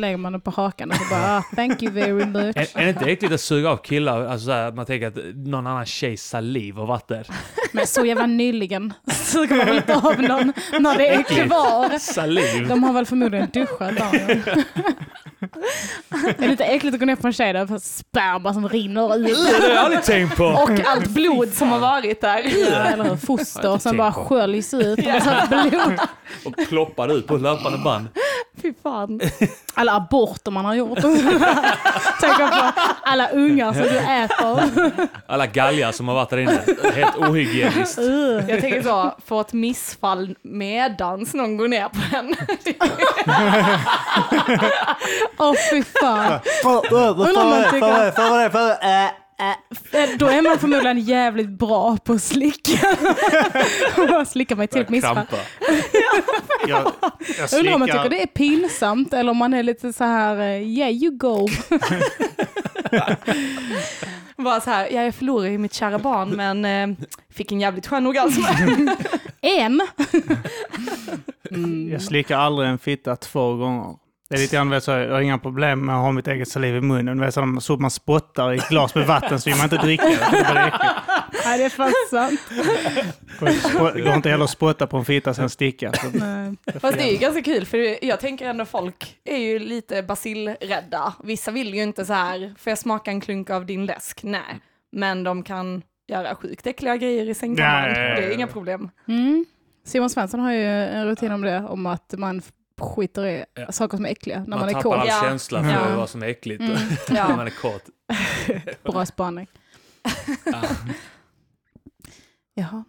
lägger man den på hakan och så bara ah, thank you very much. Är, är det inte äckligt att suga av killar? Alltså så här, att man tänker att någon annan tjejs saliv har varit där. Men så jävla nyligen suger man inte av någon när det är kvar. Saliv? De har väl förmodligen duschat dagen. Det är lite äckligt att gå ner på en tjej där för sperma som rinner ut. Det har jag aldrig tänkt på. Och allt blod som har varit där. Ja, eller hur? Foster som bara sköljs ut. Och blod. Och ploppar ut på löpande band. Fy fan. Alla aborter man har gjort. Tänker på alla ungar som du äter. Alla galgar som har varit där inne. Helt ohygieniskt. Jag tänker så, få ett missfall medans någon går ner på en. Åh fy fan. Undrar om man tycker- Eh, Då är man förmodligen jävligt bra på att slicka. Bara slicka mig till ett missfall. Jag, jag Undrar om man tycker det är pinsamt eller om man är lite så här, eh, yeah you go. Bara så här, ja, jag förlorade ju mitt kära barn men eh, fick en jävligt skön orgasm. En. Jag slickar aldrig en fitta två gånger. Det är lite grann, så, jag har inga problem med att ha mitt eget saliv i munnen. Du Vet, så, så man spottar i ett glas med vatten så vill man inte dricka det. Det är. Nej det är fan sant. Det går inte heller att spotta på en fitta sen sticka. Så Nej. Fast det är ju ganska kul för jag tänker ändå folk är ju lite basilrädda. Vissa vill ju inte så här, får jag smaka en klunk av din läsk? Nej. Men de kan göra sjukt äckliga grejer i sängkammaren. Det är inga problem. Mm. Simon Svensson har ju en rutin om det, om att man skiter i Ja. saker som är äckliga när man, Man är tappar kåt. all Ja. känsla för Ja. vad som är äckligt Mm. när Ja. man är kåt. Bra spaning. Ja. Jaha.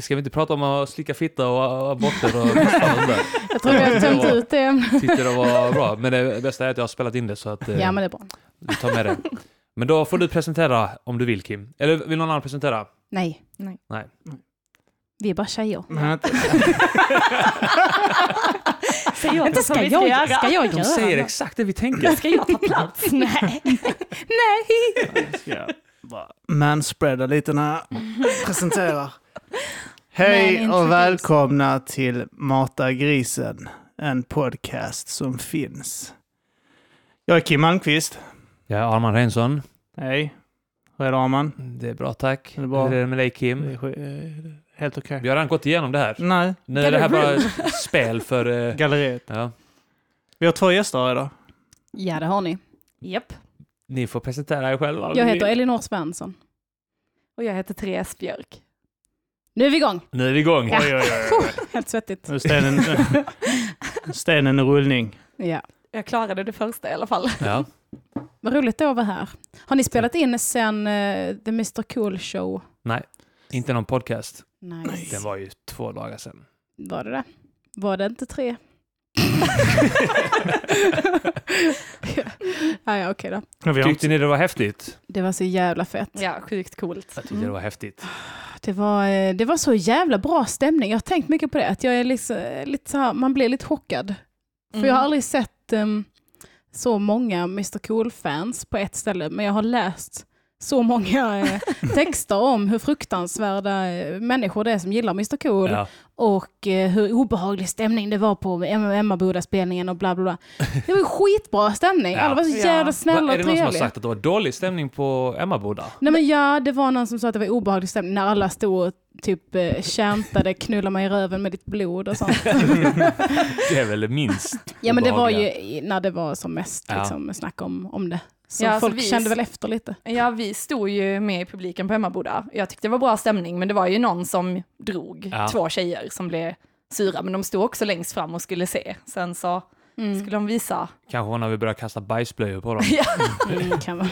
Ska vi inte prata om att slicka fitta och aborter och missfall? Jag tror vi har tömt ut det ämnet. Tyckte det var bra. Men det bästa är att jag har spelat in det så att eh, Ja men det är bra. du tar med det. Men då får du presentera om du vill Kim. Eller vill någon annan presentera? Nej. Nej. Nej. Vi är bara tjejer. Men inte- Säg åt Inte ska ska jag, göra. ska jag De göra säger något? exakt det vi tänker. Ska jag ta plats? Nej. Nej. ska jag bara manspreada lite när jag presenterar. Hej och välkomna till Mata grisen, en podcast som finns. Jag är Kim Malmqvist. Jag är Arman Reinsson. Hej. Hur är det Arman? Det är bra tack. Det är bra. Hur är det med dig Det Kim? Helt okej. Vi har redan gått igenom det här. Nej, Nu är det här bara spel för... eh, galleriet. ja. Vi har två gäster idag. Ja det har ni. Japp. Ni får presentera er själva. Jag heter Elinor Svensson. Och jag heter Therese Björk. Nu är vi igång. Nu är vi igång. Ja. Oj, oj, oj, oj. Helt svettigt. Nu är stenen, stenen i rullning. Ja. Jag klarade det första i alla fall. Ja. Vad roligt att vara här. Har ni spelat in sen eh, The Mr Cool Show? Nej, inte någon podcast. Nice. Den var ju två dagar sedan. Var det det? Var det inte tre? ja, ja, okej då. Men vi har Tyckte ni det var häftigt? Det var så jävla fett. Ja, sjukt coolt. Jag tyckte det var häftigt. Det var, eh, det var så jävla bra stämning. Jag har tänkt mycket på det. Att jag är liksom, lite så här, man blir lite chockad. För Mm. jag har aldrig sett ehm, så många Mr Cool-fans på ett ställe. Men jag har läst så många eh, texter om hur fruktansvärda eh, människor det är som gillar Mr Cool. Ja. Och eh, hur obehaglig stämning det var på Emma- Emmaboda-spelningen och bla bla bla. Det var ju skitbra stämning. Ja. Alla var så jävla snälla är och det någon som har trevliga. sagt att det var dålig stämning på Emmaboda? Nej men ja, det var någon som sa att det var obehaglig stämning när alla stod och typ eh, knulla mig i röven med ditt blod och sånt. Det är väl minst ja men det var ju när det var som mest Ja. liksom, snack om, om det. Så Ja, alltså folk vi- kände väl efter lite. Ja, vi stod ju med i publiken på Emmaboda. Jag tyckte det var bra stämning, men det var ju någon som drog. Ja. Två tjejer som blev sura, men de stod också längst fram och skulle se. Sen så Mm. skulle de visa. Kanske när vi börjar kasta bajsblöjor på dem. Mm, kan vara.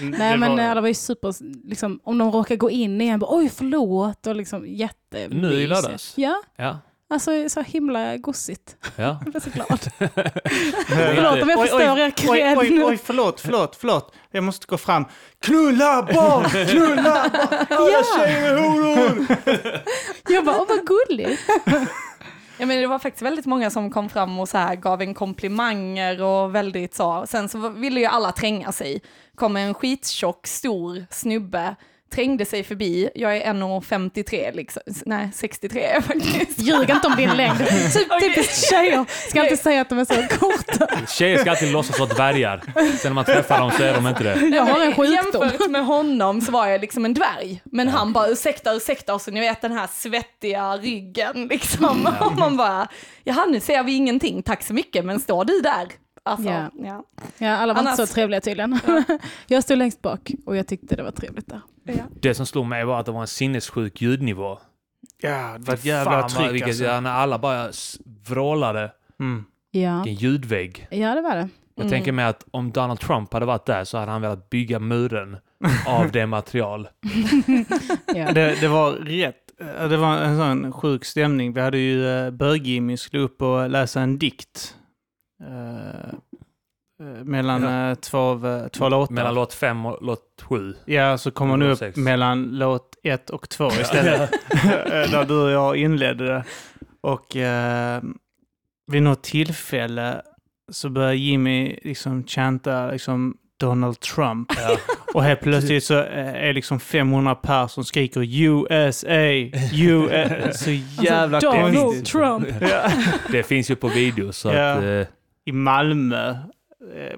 Det Nej men var- alla var ju super, liksom, om de råkar gå in igen, bara, oj förlåt och liksom jätte Nu i lördags? Ja, Ja. Alltså så himla gossigt. ja. Jag blev så glad. Förlåt Förlåt om jag Oj, förstår er oj, cred oj, nu. oj, förlåt, förlåt, förlåt. Jag måste gå fram. Knulla barn, knulla barn. Alla Ja. tjejer är horor. Jag bara, åh vad gulligt. Ja, men det var faktiskt väldigt många som kom fram och så här gav en komplimanger och väldigt så. Sen så ville ju alla tränga sig. kom en skittjock, stor snubbe, trängde sig förbi. Jag är 1,53 liksom. Nej, 63 är jag faktiskt. Ljug inte om din längd. Typ, typiskt tjejer. Ska inte säga att de är så korta. Tjejer ska alltid låtsas vara dvärgar. Sen när man träffar dem så är de inte det. Jag har en sjukdom. Jämfört med honom så var jag liksom en dvärg. Men han bara ursäkta, ursäkta och så ni vet den här svettiga ryggen liksom. Och man bara, jaha nu ser vi ingenting, tack så mycket, men står du där? Alltså, Ja. ja. Ja, alla var inte Annars- så trevliga tydligen. Jag stod längst bak och jag tyckte det var trevligt där. Det som slog mig var att det var en sinnessjuk ljudnivå. Ja, det var ett jävla tryck vilket, alltså. ja, När alla bara vrålade. Mm. Ja, Vilken ljudvägg. ja det var det. Jag Mm. tänker mig att om Donald Trump hade varit där så hade han velat bygga muren av det material. Ja. Det, det var rätt. eh, Det var en sån sjuk stämning. Vi hade ju uh, Bög-Jimmy skulle upp och läsa en dikt. Mellan Ja. eh, två, av, eh, två låtar. Mellan låt fem och låt sju. Ja, så kom han Låt upp sex. mellan låt ett och två istället. Eh, Där du och jag inledde det. Och eh, vid något tillfälle så började Jimmy liksom chanta liksom Donald Trump. Ja. Och helt plötsligt så är liksom 500 personer som skriker USA, USA. Så jävla Alltså, Donald konstigt. Trump. Ja. Det finns ju på video så Ja. att... Eh, I Malmö,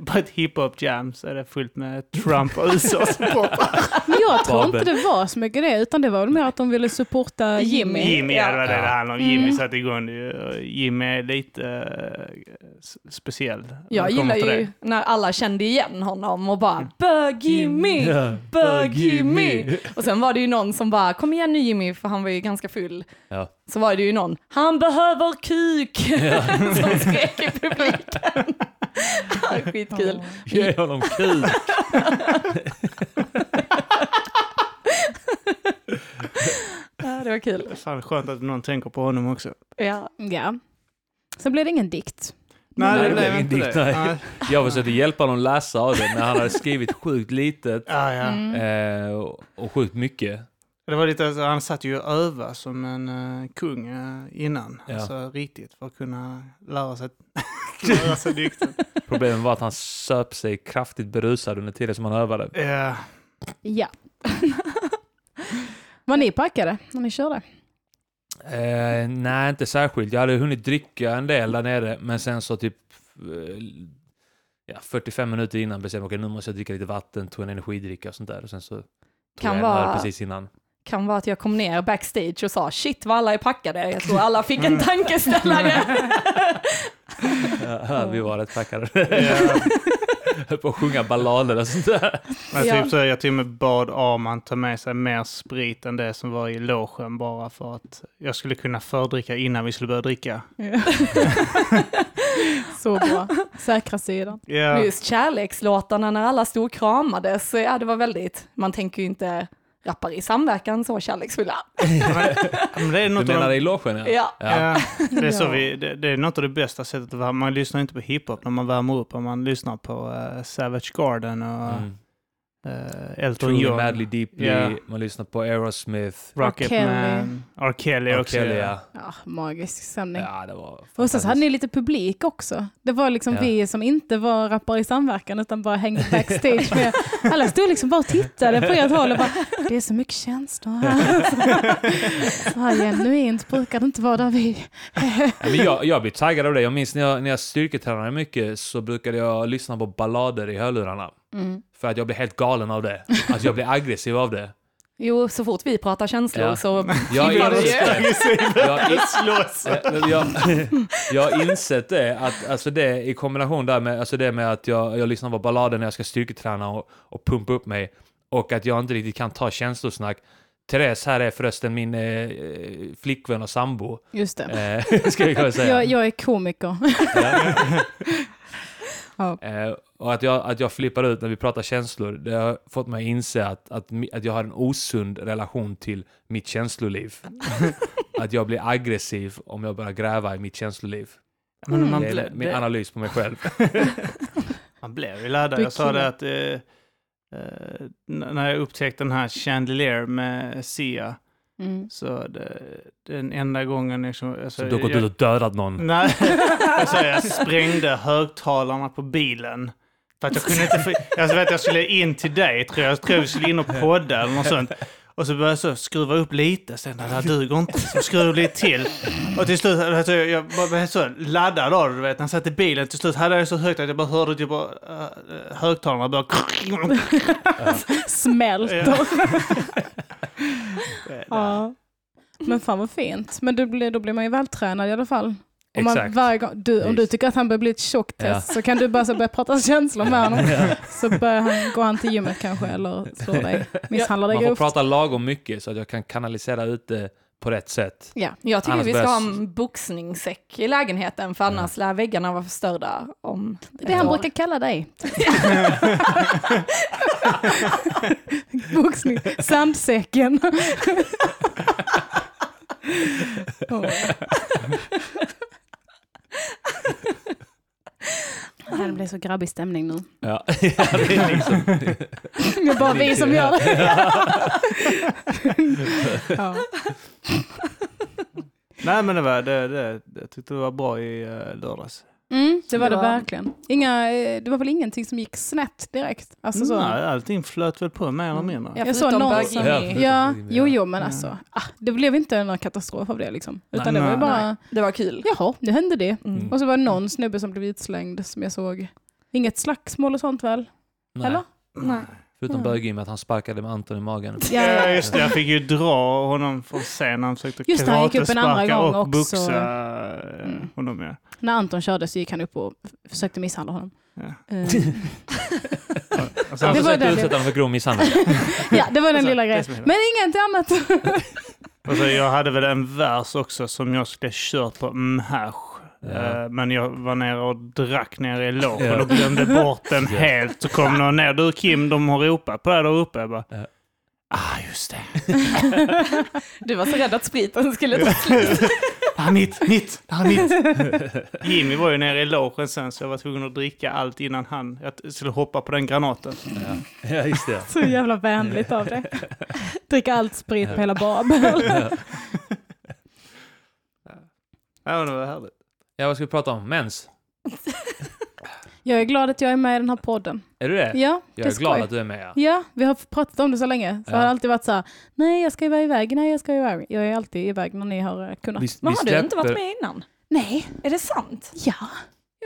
på ett hiphop-jam, så är det fullt med Trump och USA-supportrar. Men jag tror inte det var så mycket det, utan det var väl mer att de ville supporta Jimmy. Jimmy, ja, det var det Ja. det handlade om. Mm. Jimmy satte igång det. Jimmy är lite eh, s- speciell. Jag gillar ju det. när alla kände igen honom och bara bög Jimmy, bög. Jimmy. Och sen var det ju någon som bara kom igen nu Jimmy, för han var ju ganska full. Ja. Så var det ju någon, han behöver kuk, som skrek i publiken. Skitkul. Ge honom kuk. Ja, det var kul. Fan skönt att någon tänker på honom också. Ja. Ja. Sen blev det ingen dikt. Nej, det det blev ingen dikt, nej. Nej. Jag försökte hjälpa honom läsa av det när han hade skrivit sjukt litet Ja, ja. Mm. eh, och- och sjukt mycket. Det var lite, alltså, han satt ju och övade som en eh, kung eh, innan. Ja. Alltså riktigt, för att kunna lära sig, lära sig dikten. Problemet var att han söp sig kraftigt berusad under tiden som han övade. Ja. Ja. Var ni packade när ni körde? Eh, nej, inte särskilt. Jag hade hunnit dricka en del där nere, men sen så typ eh, ja, 45 minuter innan bestämde jag okej, nu måste jag dricka lite vatten, tog en energidricka och sånt där. Och sen så tog Kan jag en vara- precis innan. Kan vara att jag kom ner backstage och sa shit vad alla är packade. Jag tror alla fick en tankeställare. Ja, vi var rätt packade. ja. Höll på att sjunga ballader och sånt där. Men Ja. typ så jag till och med bad Arman ta med sig mer sprit än det som var i logen bara för att jag skulle kunna fördricka innan vi skulle börja dricka. Så bra. Säkra sidan. Men Just kärlekslåtarna när alla stod och kramades, så ja det var väldigt, man tänker ju inte rappar i samverkan så kärleksfulla. men det är Du något av menar de- i logen? Ja. Ja. Ja, det, är så vi, det, det är något av det bästa sättet att värma. Man lyssnar inte på hiphop när man värmer upp. och Man lyssnar på eh, Savage Garden och Mm. Eh, Elton Truly, John. Madly, Deeply, Ja. man lyssnar på Aerosmith, Rocketman. R. Kelly också. Kelly, ja. ja. Ja, magisk stämning. Ja, det var Och sen så hade ni lite publik också. Det var liksom Ja. vi som inte var rappare i samverkan utan bara hängde backstage med. Alla stod liksom bara och tittade på ert håll och bara, det är så mycket känslor här. Så här genuint brukar det inte vara där vi... Ja, men jag, jag blir taggad av det. Jag minns när jag, när jag styrketränade mycket så brukade jag lyssna på ballader i hörlurarna. Mm. För att jag blev helt galen av det. Alltså jag blev aggressiv av det. Jo, så fort vi pratar känslor Ja. så Jag har insett det. Jag, har in- Slåss. Jag, jag har insett det, att alltså det i kombination där med, alltså det med att jag, jag lyssnar på ballader när jag ska styrketräna och, och pumpa upp mig och att jag inte riktigt kan ta känslosnack. Therese här är förresten min eh, flickvän och sambo, Just det. eh, ska kunna säga. Jag, jag är komiker. Ja. Eh, och att jag, att jag flippar ut när vi pratar känslor, det har fått mig att inse att, att, att jag har en osund relation till mitt känsloliv. att jag blir aggressiv om jag börjar gräva i mitt känsloliv. Men man, det är min det- analys på mig själv. man blir ju laddad. Jag sa det att eh, eh, när jag upptäckte den här Chandelier med Sia, Mm. så det, den enda gången... Liksom, alltså, Så du har gått ut och dödat någon. Nej, alltså, jag sprängde högtalarna på bilen För att jag kunde inte... Få, jag vet jag skulle in till dig, tror jag. Jag tror vi skulle in och podda eller något sånt. Och så började jag så skruva upp lite, sen det här duger inte. Så skruva upp lite till. Och till slut, du, jag var helt så laddad av du vet. När jag satt i bilen, till slut hade jag så högt att jag bara hörde typ bara, uh, högtalarna börja... Smälter. Ja. Men fan vad fint. Men du blir, då blir man ju vältränad i alla fall. Om, man, varje gång, du, om du tycker att han börjar bli ett tjocktest så kan du bara så börja prata känslor med honom. Så börjar han, går han till gymmet kanske eller slår dig, misshandlar dig Man får prata lagom mycket så att jag kan kanalisera ut det på rätt sätt. Ja. Jag tycker Annars vi ska börjar ha en boxningssäck i lägenheten för annars lär väggarna vara förstörda om Det han ett år. brukar kalla dig. Boxning. Sandsäcken. Åh. Det blir så grabbig stämning nu. Ja, ja det är liksom... Det är bara vi som gör det. Ja. Nej, men det var, det, det, jag tyckte det var bra i uh, lördags. Mm, det var det Ja. verkligen. Inga, eh, det var väl ingenting som gick snett direkt? Alltså så. Nej, allting flöt väl på mer eller mindre. Ja, Jag såg någon som- Ja, jo, jo, men Ja. alltså. Ah, det blev inte någon katastrof av det liksom. Utan Nej, det var nej. bara, Det var kul. jaha, nu hände det. Mm. Och så var det någon snubbe som blev utslängd som jag såg. Inget slagsmål och sånt väl? Nej. Eller? Nej. Förutom Ja. bög med att han sparkade med Anton i magen. Ja, Ja, ja. just det. Jag fick ju dra honom från scenen. Han försökte Just det, han gick upp en andra gång och också. boxa eh, Mm. honom. Ja. När Anton körde så gick han upp och försökte misshandla honom. Ja. Sen Han Det var försökte utsätta honom för grov misshandel. ja, det var den Alltså, lilla grejen. Men ingenting annat. Och så jag hade väl en vers också som jag skulle kört på mhash. Ja. Eh, Men jag var nere och drack nere i logen Ja. och glömde bort den Ja. helt. Så kom någon ner. Du Kim, de har ropat på dig där uppe. Jag bara, Ja. ah just det. Du var så rädd att spriten skulle ta slut. Det här är mitt, mitt, det här är mitt. Jimmy var ju nere i logen sen så jag var tvungen att dricka allt innan han jag skulle hoppa på den granaten. Ja, ja just det. Så jävla vänligt av dig. Dricka allt sprit på hela Babel. Ja, det var härligt. Ja, vad ska vi prata om? Mens? Jag är glad att jag är med i den här podden. Är du det? Ja, Jag det är glad skoj. att du är med. Ja. Ja, vi har pratat om det så länge. Så Ja. har alltid varit så här, nej jag ska ju vara iväg, nej jag ska iväg. Jag är alltid iväg när ni har eh, kunnat. Vi, Men har du inte varit med innan? Nej, Är det sant? ja,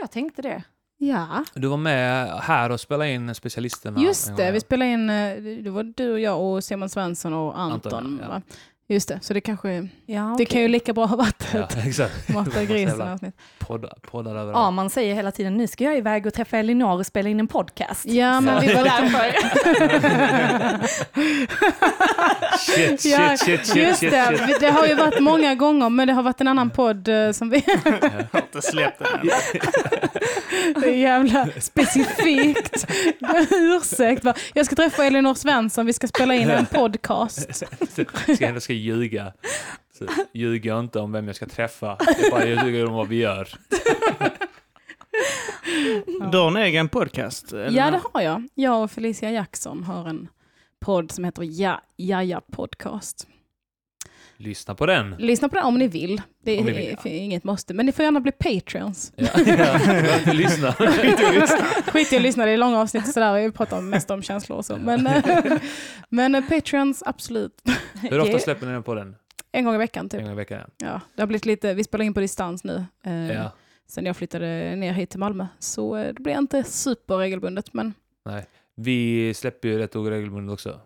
Jag tänkte det. ja. Du var med här och spelade in specialisterna. en Just gång, det, ja. vi spelade in, eh, det var du och jag och Simon Svensson och Anton. Anton, ja. va? Just det, så det kanske, Ja, det kan ju lika bra ha varit Ja, ett exakt. Matta grisen. Poddar, poddar överallt. Ja, man säger hela tiden nu ska jag iväg och träffa Elinor och spela in en podcast. Ja, men vi var därför. Shit, shit, Ja, shit, shit, Just shit, det, shit. det har ju varit många gånger, men det har varit en annan podd eh, som vi... Jag har inte släppt den än. Det är jävla specifikt. Ursäkt. va? Jag ska träffa Elinor Svensson, vi ska spela in en podcast. Ska jag ska ljuga. Så ljuger jag inte om vem jag ska träffa. Jag bara ljuger om vad vi gör. Du har en egen podcast? eller? Ja, det har jag. Jag och Felicia Jackson har en podd som heter Ja, Jaja Podcast. Lyssna på den. Lyssna på den om ni vill. Det Om är vill, ja. inget måste, men ni får gärna bli patreons. Ja, ja. Lyssna. Skit i att lyssna, det är långa avsnitt och sådär. Vi pratar mest om känslor och så. Men, men eh, patreons, absolut. Hur ofta släpper ni den på den? En gång i veckan typ. En gång i veckan? Ja, det har blivit lite, vi spelar in på distans nu. Ja. Eh, ja. Sen jag flyttade ner hit till Malmö. Så eh, det blir inte superregelbundet. Men Nej. Vi släpper ju rätt oregelbundet också.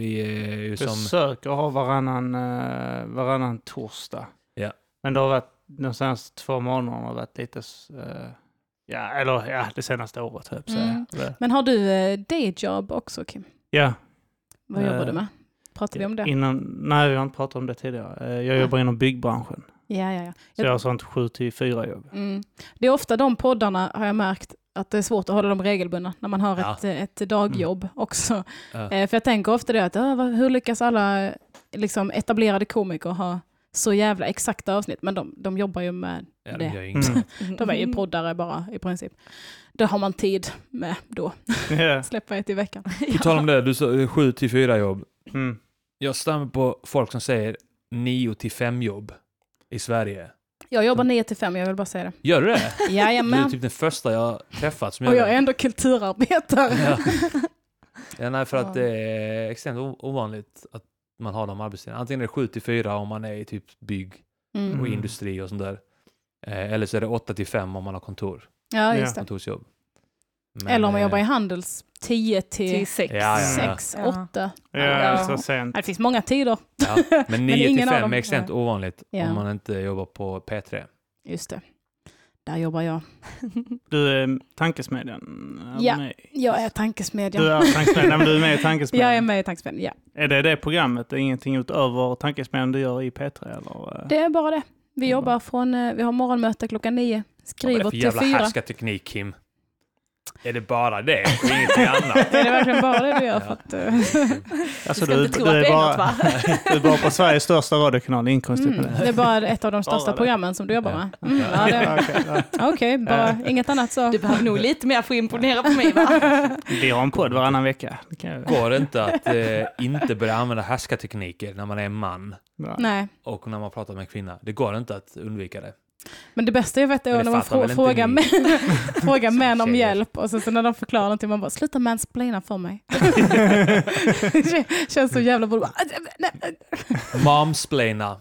Vi är ju som... Försöker ha varannan, uh, varannan torsdag. Ja. Men det har varit de senaste två månaderna har varit lite... eh, ja, eller ja, det senaste året höll jag Mm. Men har du eh, dayjob också Kim? Ja. Vad jobbar Eh, du med? Pratar vi om det? Innan, nej, vi har inte pratat om det tidigare. Eh, jag jobbar inom byggbranschen. Ja, ja, ja. Så jag har sånt 7 till 4 jobb. Mm. Det är ofta de poddarna har jag märkt att det är svårt att hålla dem regelbundna när man har Ja. ett, ett dagjobb också. Ja. Eh, för jag tänker ofta det att "Ah, vad- hur lyckas alla eh, liksom, etablerade komiker ha så jävla exakta avsnitt? Men de, de jobbar ju med Ja, de det. gör inget. Mm. De är ju poddare bara i princip. Det har man tid med då. Ja. Släppa ett i veckan. På tal om det, du sa 7 till 4 jobb. Mm. Jag stämmer på folk som säger 9 till 5 jobb i Sverige. Jag jobbar 9 till 5, jag vill bara säga det. Gör du det? Du är Jajamän. typ den första jag träffat som Och gör jag är ändå kulturarbetare. Ja. ja, nej, för att Ja. det är extremt ovanligt att man har de arbetstiderna. Antingen är det 7 till 4 om man är i typ bygg Mm. och industri och sånt där. Eh, eller så är det 8 till 5 om man har kontor, Ja, just det. kontorsjobb. Men, Eller om man eh, jobbar i Handels, 10 till Till sex. Ja, ja, ja. 6, Ja. 8. Ja, så sent. Det finns många tider. Ja, men 9 till ingen av 5 dem- är extremt ovanligt Ja. om man inte jobbar på P3. Just det. Där jobbar jag. Du är tankesmedjan? är Ja. med. Jag är tankesmedjan. Du är tankesmedjan, men du är med i tankesmedjan? Jag är med i tankesmedjan, ja. Är det det programmet? Det är ingenting utöver tankesmedjan du gör i P3? Eller? Det är bara det. Vi jobbar från, eh, vi har morgonmöte klockan nio, Vad är skriver det för till jävla härskarteknik Kim? Är det bara det och ingenting annat? Är det verkligen bara det du gör? För att, eh, Alltså, Du ska inte tro att är det är bara, något va? du är bara på Sveriges största radiokanal, inkonstigt mm, det är bara ett av de största Bara det. programmen som du jobbar med. Ja. Mm, ja, det, Ja, okej. Okej, bara inget annat så. Du behöver nog lite mer för att imponera på mig va? Vi har en podd varannan vecka. Det kan jag, Går det inte att eh, inte börja använda härskartekniker när man är man. Nej, och när man pratar med en kvinna? Det går inte att undvika det. Men det bästa jag vet är det när man frå- frågar, män, frågar män om hjälp och så, så när de förklarar någonting man bara sluta mansplaina för mig. Känns så jävla bra. Momsplaina.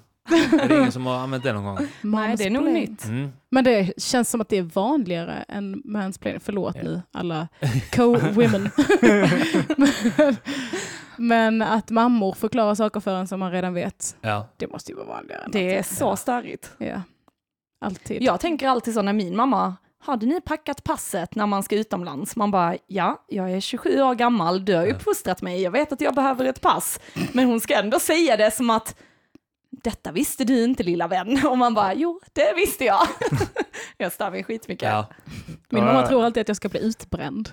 Är det ingen som har använt det någon gång? Nej, det är nog nytt. Mm. Men det känns som att det är vanligare än mansplaining. Förlåt Ja. nu alla co-women. men, men att mammor förklarar saker för en som man redan vet, Ja. det måste ju vara vanligare. Det är så störigt. Ja, alltid. Jag tänker alltid så när min mamma, hade ni packat passet när man ska utomlands? Man bara, ja, jag är 27 år gammal, du har uppfostrat mig, jag vet att jag behöver ett pass. Men hon ska ändå säga det som att, detta visste du inte lilla vän. Och man bara, jo, det visste jag. jag stör mig skitmycket. ja. Min mamma tror alltid att jag ska bli utbränd.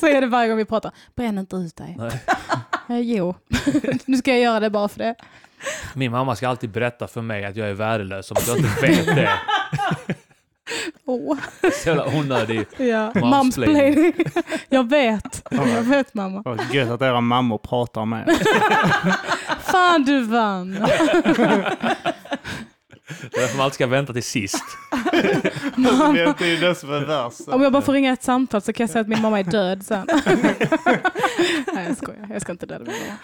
så är det varje gång vi pratar. Bränn inte ut dig. Nej. Eh, jo, nu ska jag göra det bara för det. Min mamma ska alltid berätta för mig att jag är värdelös om jag inte vet det. Åh, Så jävla onödig. ja. Mansplaining. Mansplaining. jag vet. Jag vet mamma. Vad gött att era mammor pratar med. Fan du vann. Det är därför man alltid ska vänta till sist. Det är ju det som är värst. Om jag bara får ringa ett samtal så kan jag säga att min mamma är död sen. Nej jag skojar, jag ska inte döda min mamma.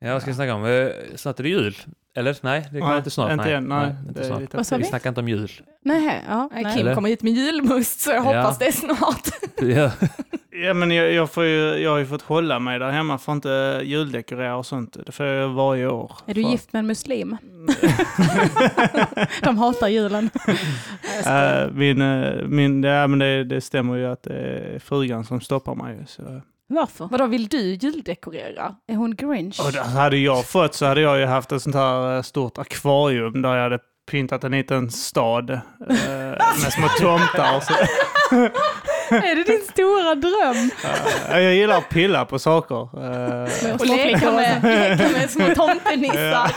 Ja, vad ska vi snacka om? Eh, Snart är det jul. Eller? Nej, det Nej, inte snart. inte nej. än, nej. inte snart. lite Vad sa Vi snackar inte om jul. Nej, ja, Nej, nej. Kim Eller? kommer hit med julmust så jag hoppas Ja. det är snart. Ja. Ja, men jag, jag, får ju, jag har ju fått hålla mig där hemma för att inte juldekorera och sånt. Det får jag varje år. Är du för... gift med en muslim? De hatar julen. Nej. Äh, min, eh, min, ja, men det, det stämmer ju att det är frugan som stoppar mig. Så. Varför? Vadå, vill du juldekorera? Är hon grinch? Och det, hade jag fått så hade jag ju haft ett sånt här eh, stort akvarium där jag hade pyntat en liten stad eh, med små tomtar. Är det din stora dröm? Eh, jag gillar att pilla på saker. Med Och små leka med, leka med små tomtenissar.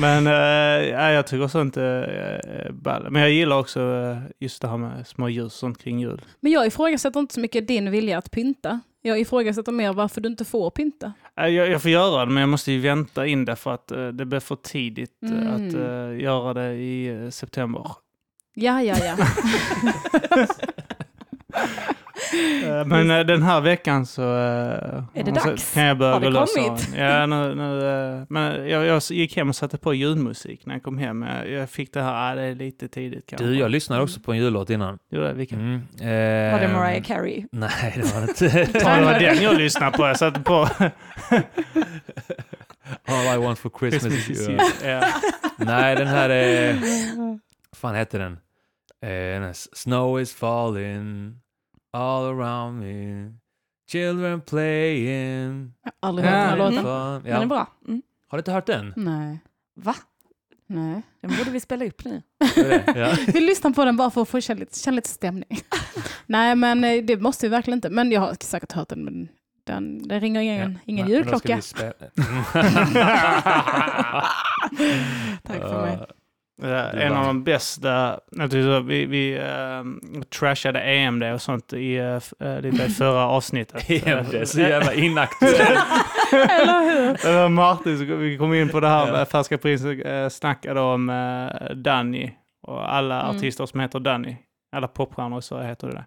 Men ja, jag tycker sånt är uh, ball. Men jag gillar också eh, just det här med små ljus och sånt kring jul. Men jag ifrågasätter inte så mycket din vilja att pynta. Jag ifrågasätter mer varför du inte får pynta. Eh, jag, jag får göra det, men jag måste ju vänta in det för att eh, det blir för tidigt eh, Mm. att eh, göra det i eh, september. Ja, ja, ja. Eh, men eh, den här veckan så, eh, Är det så dags? kan jag börja Har det kommit? Ja, nu, nu, eh, men jag, jag gick hem och satte på julmusik när jag kom hem. Jag, jag fick det här, ah, det är lite tidigt kanske. Du, jag lyssnade också på en jullåt innan. Gjorde det, vilken? Mm. Var det Mariah Carey? Nej, det var det inte. Det var den jag lyssnade på. Jag satte på All I want for Christmas, Christmas is you. Ja. Nej, den här är... Vad fan heter den? Eh, Snow is falling all around me. Children playing. Jag har aldrig hört den här Ja. låten. Fun. Den är Ja. bra. Mm. Har du inte hört den? Nej. Va? Nej. Den borde vi spela upp nu. Ja. Vi lyssnar på den bara för att få känna lite, känna lite stämning. Nej, men eh, det måste vi verkligen inte. Men jag har säkert hört den, men den, den ringer ingen, ingen då ska julklocka. Tack för mig. Eh, en av de bästa, vi, vi uh, trashade EMD och sånt i uh, lite i förra avsnittet. EMD, så jävla inaktuellt. Eller hur? Det var Martin, som- vi kom in på det här med Färska Prinsen uh, snackade om uh, Danny och alla Mm. artister som heter Danny. Alla popstjärnor så heter det.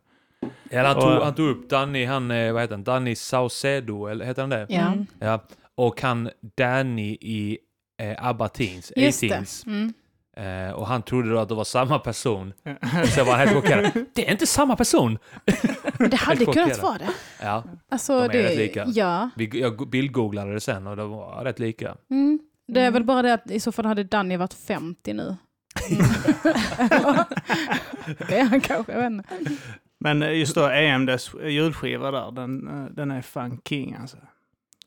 Ja, han, tog, Och- han tog upp Danny, han, eh, vad heter han, Danny Saucedo, eller heter han det? Ja, Mm. Ja. Och han Danny i eh, ABBA Teens, just det. A-Teens. Mm. Eh, och han trodde då att det var samma person. Så var han helt chockerad. Det är inte samma person! Men det hade kunnat vara det. Ja, Alltså, De är det, rätt lika. Ja. vi, jag bildgooglade det sen och det var rätt lika. Mm. Det är Mm. väl bara det att i så fall hade Danny varit 50 nu. det är han kanske, jag vet inte. Men eh, just då EMDs julskiva där, den, eh, den är fan king alltså.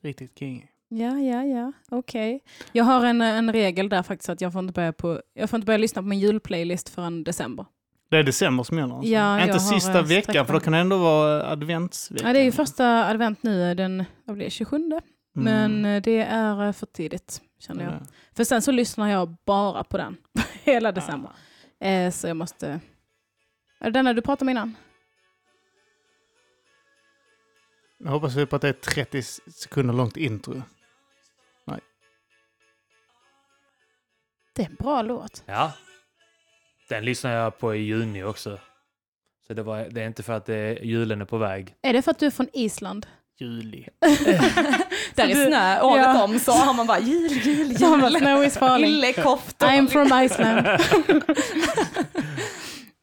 Riktigt king. Ja, ja, ja, okej. Jag har en, en regel där faktiskt att jag får inte börja, på, jag får inte börja lyssna på min julplaylist förrän december. Det är december som gäller? Alltså. Ja, jag Inte har, sista eh, veckan, för då kan det ändå vara adventsveckan. Ja, det är ju första advent nu, den vad blir det, 27, Mm. men eh, det är eh, för tidigt känner jag. Ja. För sen så lyssnar jag bara på den hela december. Eh, så jag måste... Är det denna du pratade om innan? Jag hoppas vi på att det är 30 sekunder långt intro. Det är en bra låt. Ja. Den lyssnar jag på i juni också. Så det, var, det är inte för att det är, julen är på väg. Är det för att du är från Island? Juli. Där Så är snö året ja. om så har man bara jul, jul, jul. Snow is falling. Illekoftor. I'm from Iceland.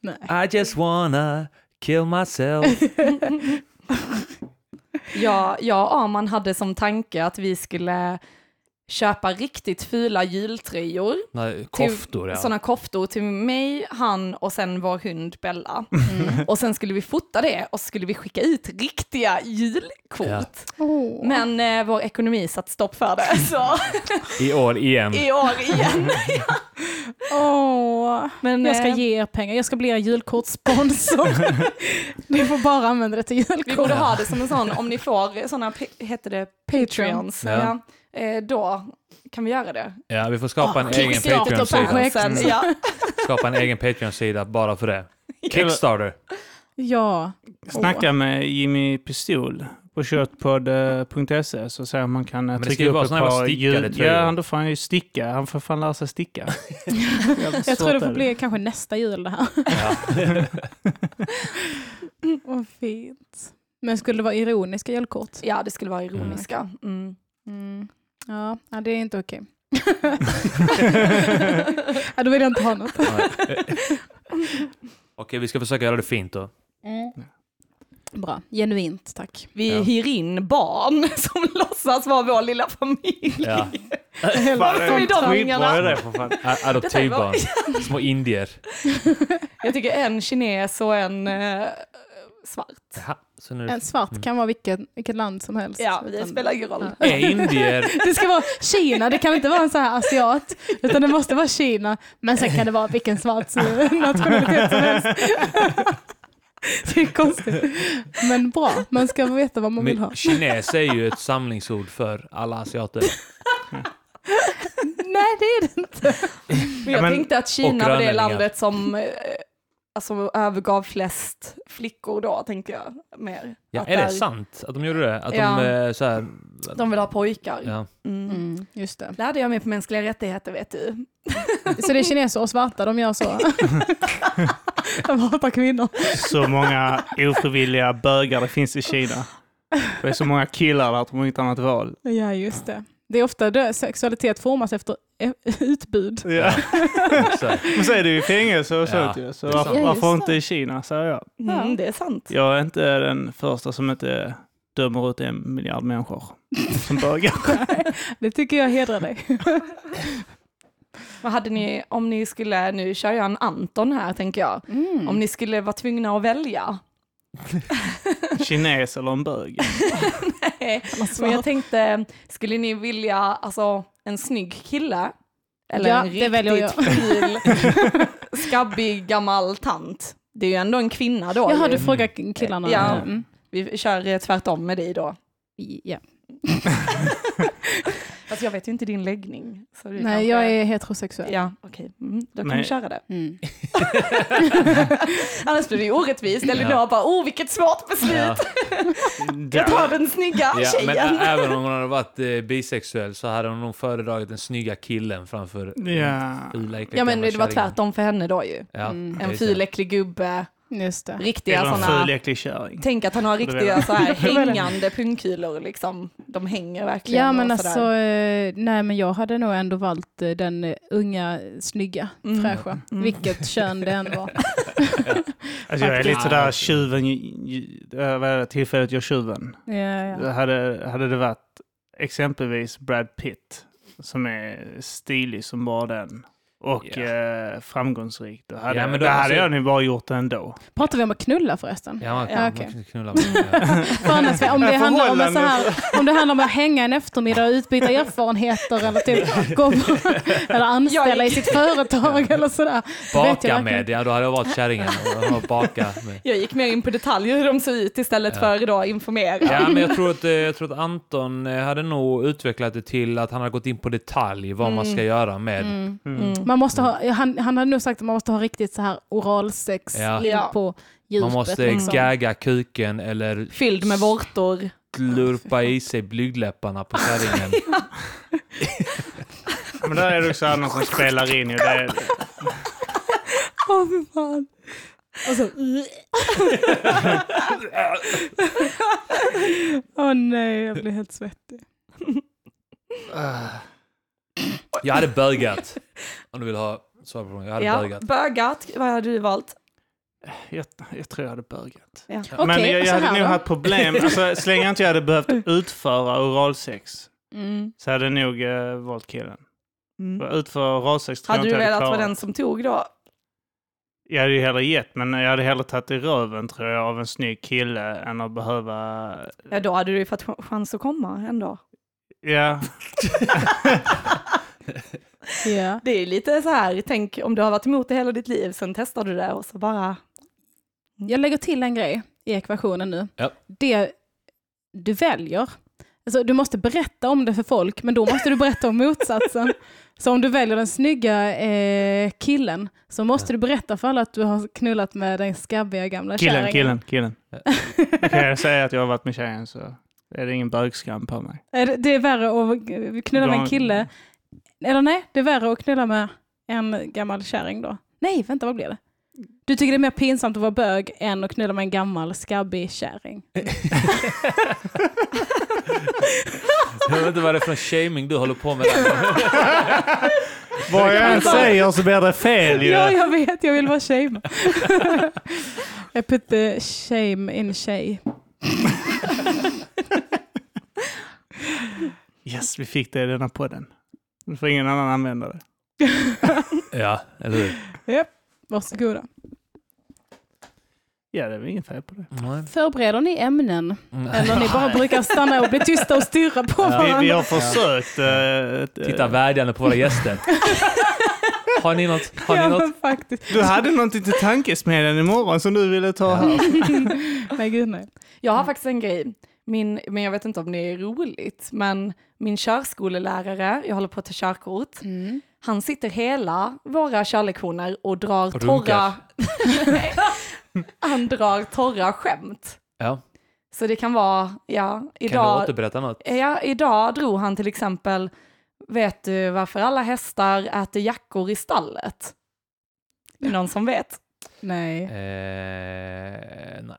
Nej. I just wanna kill myself. Ja, jag och Arman hade som tanke att vi skulle köpa riktigt fula jultröjor. Nej, koftor ja. Sådana koftor till mig, han och sen vår hund Bella. Mm. Och sen skulle vi fota det och så skulle vi skicka ut riktiga julkort. Ja. Men eh, vår ekonomi satt stopp för det, så I år igen. i år igen. Åh. Men, Jag ska eh, ge er pengar. Jag ska bli er julkortssponsor. Ni får bara använda det till Vi julkort. borde ha det som en sån, om ni får sådana, heter det Patreons, Ja. ja. Eh, då kan vi göra det. Ja, vi får skapa en egen Patreon-sida. ja. Skapa en egen Patreon-sida bara för det. Kickstarter. Ja. Snacka med Jimmy Pistol på köttpodd.se så säger man kan det trycka upp ett par tröjor. Ja, då får han ju sticka. Han får fan lära sig sticka. Jag tror det får bli kanske nästa jul det här. Ja. Vad fint. Men skulle det vara ironiska julkort? ja, det skulle vara ironiska. Mm. Mm. Ja, ja, det är inte okej. ja, då vill jag inte ha något. Okej, vi ska försöka göra det fint då. Bra, genuint tack. Vi Ja. hyr in barn som låtsas vara vår lilla familj. Ja. Varför är de ungarna? är det för fan. Adoptivbarn. Små indier. Jag tycker en kines och en eh, svart. Jaha, så nu... En svart kan vara vilket, vilket land som helst. Ja, det Utan- spelar ingen roll. Ja. Är indier... Det ska vara Kina, det kan inte vara en så här asiat, utan det måste vara Kina. Men sen kan det vara vilken svart nationalitet som helst. Det är konstigt. Men bra, man ska veta vad man vill ha. Kines är ju ett samlingsord för alla asiater. Nej, det är det inte. Men jag men- tänkte att Kina var det landet som eh, alltså, övergav flest flickor då, tänkte jag. Mer. Ja, Att är det där- sant att de gjorde det? Att Ja. de eh, så här... De vill ha pojkar. Ja. Mm. Mm, just det. Lärde jag mig på mänskliga rättigheter, vet du. Så det är kineser och svarta, de gör så. De hatar kvinnor. Så många ofrivilliga bögar det finns i Kina. Det är så många killar där att de inte har något val. Ja, just det. Det är ofta det, sexualitet formas efter eh, utbud. Ja. Men så är det ju i fängelse och Ja, sånt ju. Så varför. Ja, varför inte i Kina, säger jag. Mm, Ja. Det är sant. Jag är inte den första som inte dömer ut en miljard människor som bögar. Det tycker jag hedrar dig. Vad hade ni, om ni skulle, nu kör jag en Anton här tänker jag, Mm. om ni skulle vara tvungna att välja. Kines eller en bög. Nej, Men jag tänkte, skulle ni vilja alltså, en snygg kille? Eller Ja, en det väljer riktigt ful, skabbig gammal tant? Det är ju ändå en kvinna då. Jaha, ju. du frågar killarna. Ja. Mm. Vi kör eh, tvärtom med dig då. Ja. Fast jag vet ju inte din läggning. Så det Nej, kanske- jag är heterosexuell. Ja, okej. Mm, då kan Nej. vi köra det. Mm. Annars blir det ju orättvist. Elinor Ja. bara, oh vilket svårt beslut. Ja. Jag tar den snygga Ja, men tjejen. ä- även om hon hade varit eh, bisexuell så hade hon nog föredragit den snygga killen framför Ja. fula, Ja men det var tvärtom för henne då ju. Ja, Mm. En så. ful äcklig gubbe, Just det. riktiga Eller en sådana... ful äcklig kärring. Tänk att han har riktiga så här hängande pungkulor liksom. De hänger verkligen. Ja men alltså, eh, nej men jag hade nog ändå valt eh, den eh, unga, snygga, Mm. fräscha. Mm. Vilket kön det än var. Alltså jag är lite sådär tjuven, vad är det, tillfället gör tjuven. ja, ja. Hade, hade det varit exempelvis Brad Pitt som är stilig som bara den och eh, framgångsrik, då hade, Ja, men då, då- hade alltså- jag nog bara gjort det ändå. Pratar vi om att knulla förresten? Ja, man Ja, kan man kan knulla med ja. För annars, om, det Ja, handlar om, så här, om det handlar om att hänga en eftermiddag och utbyta erfarenheter eller typ gå på, eller anställa i sitt företag eller sådär. jag Baka med, ja då hade jag varit kärringen baka med. Jag gick mer in på detaljer hur de ser ut istället Ja. för då informera. Ja, men jag tror, att, eh, jag tror att Anton eh, hade nog utvecklat det till att han hade gått in på detalj vad man Mm. ska göra med. Mm. Mm. Mm. Man måste ha, han, han hade nog sagt att man måste ha riktigt så här oralsex Ja. in på djupet. Man måste liksom. gagga kuken eller Fylld med vårtor. slurpa i sig blygdläpparna på kärringen. Men där är det också någon som spelar in ju. Det är, Åh fy fan. Och så... Åh nej, jag blir helt svettig. Jag hade bögat. Om du vill ha svar på frågan. Jag hade Ja, bögat. bögat. Vad hade du valt? jag, jag tror jag hade börjat. Ja. Men jag, jag hade nog då? haft problem, alltså, så länge inte jag hade behövt utföra oralsex Mm. så hade jag nog uh, valt killen. Mm. För Utföra oralsex tror Hade jag du inte jag velat hade vara klarat. den som tog då? Jag hade ju hellre gett, men jag hade hellre tagit i röven tror jag av en snygg kille än att behöva... Ja, då hade du ju fått ch- chans att komma ändå. Ja, Ja. Det är lite så här, tänk om du har varit emot det hela ditt liv, sen testar du det och så bara... Jag lägger till en grej i ekvationen nu. Ja. Det du väljer, alltså du måste berätta om det för folk, men då måste du berätta om motsatsen. Så om du väljer den snygga eh, killen så måste du berätta för alla att du har knullat med den skabbiga gamla killen, kärringen. killen, killen. Då kan jag säga att jag har varit med tjejen så är det ingen bögskam på mig. Är det- Det är värre att knulla med en kille, eller nej, det är värre att knulla med en gammal kärring då. Nej, vänta, vad blir det? Du tycker det är mer pinsamt att vara bög än att knulla med en gammal skabbig kärring. Jag vet inte vad det är för shaming du håller på med. Vad jag än Alltså- säger så blir det fel ju. Ja, jag vet. Jag vill vara shame. I put the shame in tjej. Yes, vi fick det i denna podden. Nu får ingen annan använda det. Ja, eller hur? Varsågoda. Ja, det är väl inget fel på det. Nej. Förbereder ni ämnen? Mm. Eller ni bara brukar stanna och bli tysta och stirra på Ja. Vi, vi varandra? har försökt... eh, Titta eh, vädjande på våra gäster. Har ni något? Har ni Ja, något? faktiskt. du hade någonting till tankesmedjan imorgon som du ville ta här. Nej, gud nej. Jag har faktiskt en grej, min, men jag vet inte om det är roligt, men min körskolelärare, jag håller på att ta körkort, Mm. han sitter hela våra körlektioner och drar Och torra... han drar torra skämt. Ja. Så det kan vara, ja, Kan du idag, återberätta något? ja, idag drog han till exempel, vet du varför alla hästar äter jackor i stallet? Är det någon som vet? Nej. Eh, nej.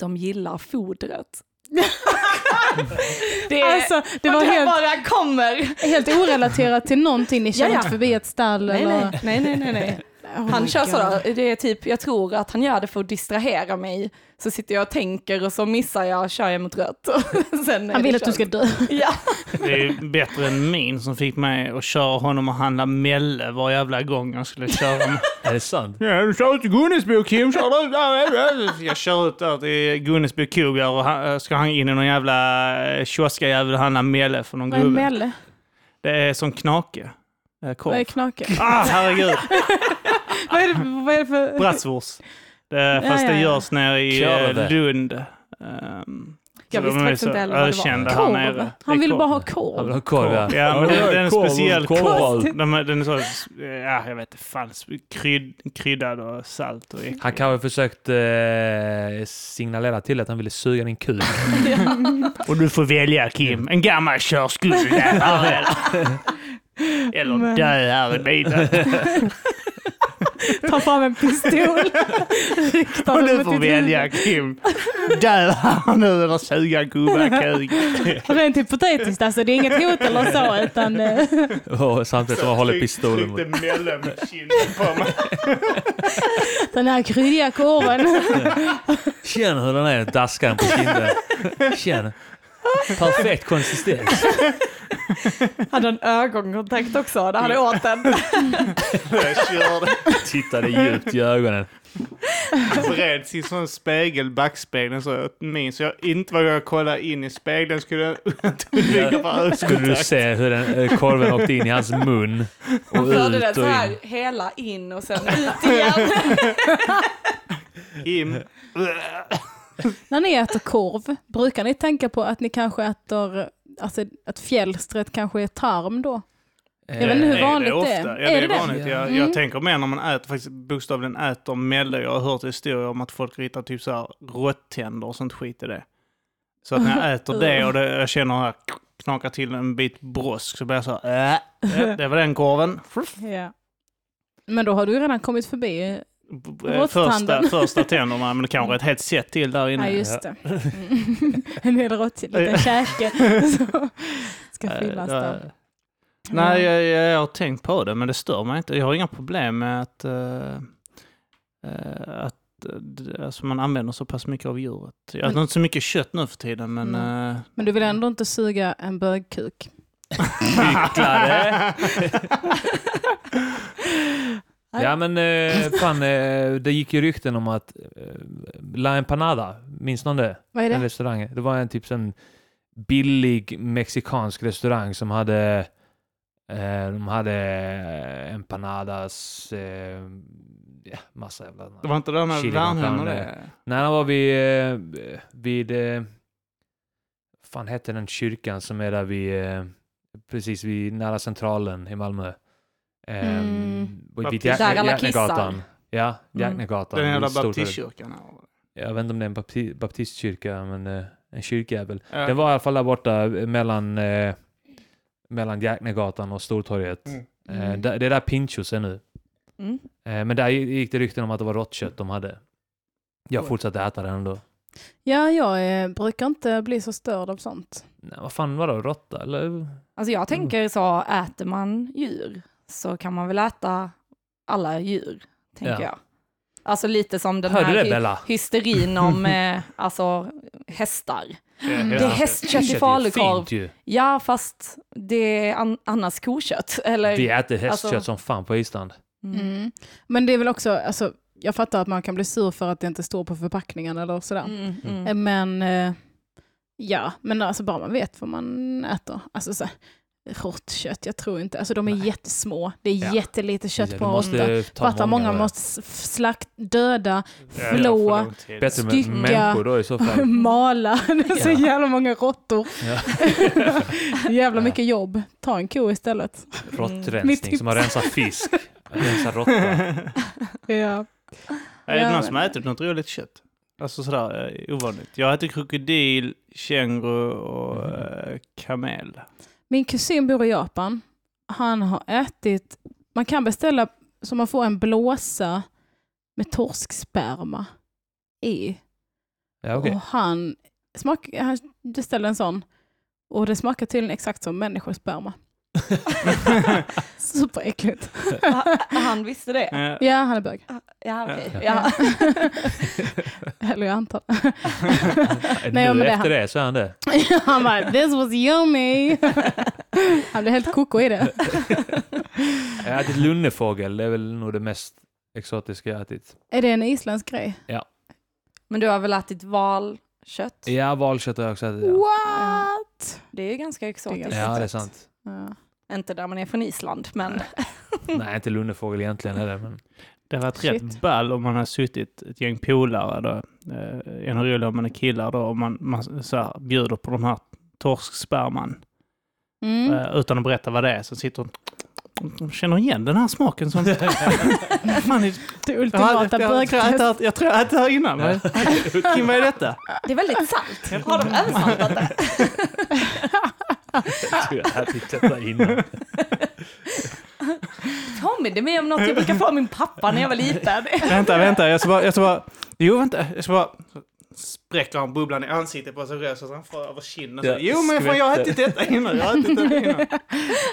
De gillar fodret. det, Alltså, det var helt, bara kommer. helt orelaterat till någonting. Ni kör Ja, ja. inte förbi ett stall Nej, eller... nej, nej, nej, nej. Oh Han kör sådär, det är typ, jag tror att han gör det för att distrahera mig. Så sitter jag och tänker och så missar jag, kör jag mot rött. Han vill det att du ska dö. Ja, Det är ju bättre än min som fick mig att köra honom och handla Melle var jävla gång jag skulle köra. Är det sant? Ja, du kör ut till Gunnesbo Kim, kör ut där. Jag kör ut där till Gunnesbo kog där och han, ska han in i någon jävla eh, kioskajävel och handla Melle för någon Vad är gubbe. Melle? Det är som knake. Vad är knake? Ah, herregud. vad, är det, vad är det för... Bratwurst. Det, fast Ja, ja, det ja. görs nere i Korv. eh, Lund. Ehm, Jag visste faktiskt inte heller vad det ökända var. här nere. Korv. Han ville korv. bara ha Han vill ha korv. korv, ja. Ja, men det, det är en korv, speciell korv. korv. De är, den är så, ja, jag vet inte, fan, krydd, kryddad och salt och äcklig. Han kanske försökt eh, signalera till att han ville suga din kuk. Och du får välja Kim, en gammal körskuld där. Eller Men- dö här i bilen. Ta fram en pistol. Och mot får välja. Kim. Dö här nu eller suga gubbakuk. Rent hypotetiskt alltså, det är inget hot eller så utan Och samtidigt som han håller pistolen mot... Tryckte mellan kinden på mig. den här kryddiga korven. Känn hur den är, daskar den på kinden. Känn. Perfekt konsistens. Hade en ögonkontakt också, det hade åt den. Jag körde. Tittade djupt i ögonen. vred sin sån spegel, backspegeln, så jag minns jag inte vågade kolla in i spegeln. Skulle jag undvika för Skulle du se hur den, eh, korven åkte in i hans mun och Han förde den ut så och här in. hela in och sen ut igen. Kim. När ni äter korv, brukar ni tänka på att ni kanske äter, alltså att fjällstret kanske är tarm då? Jag vet inte hur Är vanligt det det är. ofta? Ja, Är det det är det? vanligt. Jag, Mm. jag tänker mer när man äter, faktiskt bokstavligen äter mälle. Jag har hört historier om att folk ritar typ så här råttänder och sånt skit i det. Så att när jag äter det och det, jag känner att jag knakar till en bit brosk så blir jag så här, äh, det var den korven. Ja. Men då har du redan kommit förbi. B- Första, första tänderna, men det kanske är ett helt set till där Ja, inne. just det. Mm. En hel rått, liten käke ska fyllas Äh, där. Nej, jag, jag, jag har tänkt på det, men det stör mig inte. Jag har inga problem med att, eh, eh, att eh, alltså man använder så pass mycket av djuret. Jag äter inte så mycket kött nu för tiden, men... Eh, Men du vill ändå inte suga en bögkuk? Hycklare. Ja men eh, fan, eh, det gick ju rykten om att eh, La Empanada, minns någon det? Vad är det? restaurangen. Det var en typ sån billig mexikansk restaurang som hade eh, de hade empanadas, eh, ja, massa jävla... det var inte det med Chili Värnhem con och carne. det? Nej, han var vid, eh, vid eh, fan heter den kyrkan som är där vid, eh, precis vid nära centralen i Malmö. Eh, Mm. vid alla kissar. Ja, Mm. Jacknegatan. Den jävla baptistkyrkan. Jag vet inte om det är en bapti baptistkyrka, men eh, en kyrkjävel. Ja. Den var i alla fall där borta eh, mellan, eh, mellan Jacknegatan och Stortorget. Mm. Mm. där, det är där Pinchos är nu. Mm. Men där gick det rykten om att det var råttkött de hade. Jag fortsatte äta det ändå. Ja, jag eh, brukar inte bli så störd av sånt. Nej, vad fan var det? Råtta? Eller? Alltså jag tänker så, äter man djur så kan man väl äta alla djur, tänker Ja. jag. Alltså lite som den Hörde här det hy- Bella? hysterin om eh, alltså, hästar. Mm. Det är hästkött i falukorv. Ja, fast det är an- annars kokött. Eller? Vi äter hästkött alltså- som fan på Island. Mm. Mm. Men det är väl också, alltså, jag fattar att man kan bli sur för att det inte står på förpackningen eller sådär. Mm, mm. Eh, Men eh, ja, men alltså bara man vet vad man äter. Alltså så här, rått kött, jag tror inte, alltså de är Nej. jättesmå. Det är Ja. jättelite kött Du på en råtta. många måste slakt, döda, Ja, Flå. med stycka. människor då i så fall. mala. Det är så Ja. jävla många råttor. Ja. jävla Ja. mycket jobb. Ta en ko istället. Råttrensning, tips. som att rensa fisk. Rensa råtta. Ja. Är det Ja, någon som har ätit något roligt kött? Alltså sådär eh, ovanligt. Jag äter krokodil, känguru och Mhm. eh, kamel. Min kusin bor i Japan. Han har ätit, man kan beställa så man får en blåsa med torsksperma i. Ja, okej. Och han, smak, han beställde en sån och det smakar tydligen exakt som människosperma. Superäckligt. Ha- Han visste det? Ja, han är bög. Ja, okej. Ja. Ja. Eller jag antar. nu Nej, men det- efter det så är han det. han bara, this was yummy. han blev helt koko i det. Jag har ätit lunnefågel, det är väl nog det mest exotiska jag ätit. Är det en isländsk grej? Men du har väl ätit valkött? Ja, valkött har jag också ätit. Ja, What? Det är ju ganska exotiskt. ja det är sant. Ja. Inte där man är från Island, men Nej, inte lunnefågel egentligen är det. Men... Det har varit Shit. rätt ball om man har suttit ett gäng polare då. Eh, en rolig om man är killar då. Om man, man så här, bjuder på de här torsksperman. Mm. Eh, utan att berätta vad det är. Så sitter hon de känner igen den här smaken som... Fan, det, Det jag, ultimata bögtest. jag tror jag ätit det här innan. Kim, vad är detta? Det är väldigt salt. Har de översaltat det? Jag tror jag hade detta innan. Påminner mig om något jag brukar få av min pappa när jag var liten. Vänta, vänta. Jag ska bara... Jag ska bara jo, vänta. Jag ska bara... Spräcker han bubblan i ansiktet på sig själv så att han får över kinden. Ja, jo, men fan, jag har ätit detta innan. Jag har ätit detta innan.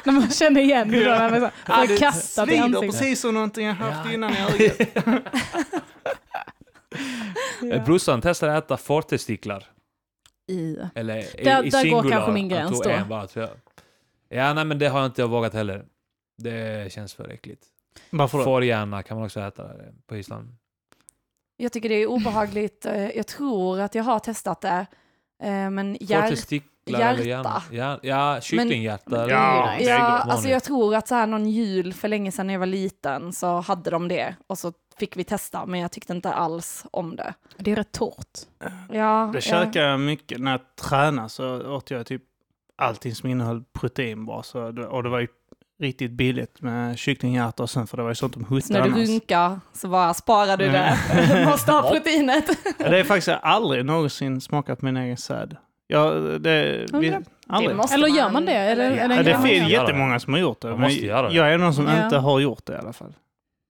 När man känner igen det då. När man så, Ja, får det kastat i ansiktet. precis som någonting jag haft innan i ögat. Eh, Brorsan testade att äta fortestiklar. I. Eller i, Där- i där går kanske min gräns då. en bara. Ja, nej men det har jag inte vågat heller. Det känns för äckligt. Då? Fårhjärna kan man också äta på Island. Jag tycker det är obehagligt. Eh, Jag tror att jag har testat det. Eh, Men hjär... Fortestiklar eller hjärta. hjärna? Ja, ja kycklinghjärta. eller- Ja, Ja, alltså jag tror att så här någon jul för länge sedan när jag var liten så hade de det och så fick vi testa men jag tyckte inte alls om det. Det är rätt torrt. Ja, Det käkar jag mycket. När jag tränade så åt jag typ allting som innehöll protein bara. Så, det- och det var ju riktigt billigt med kycklinghjärta och sen för det var ju sånt de Så huttade när du annars. runkar så bara sparar du det. Måste ha proteinet. Det är faktiskt jag aldrig någonsin smakat min egen säd. Ja, det... Vi, Okej. aldrig. måste Eller gör man- det? Eller, eller- är det Ja, det gör? jättemånga som har gjort det. Man Men måste göra det. jag är någon som Ja. inte har gjort det i alla fall.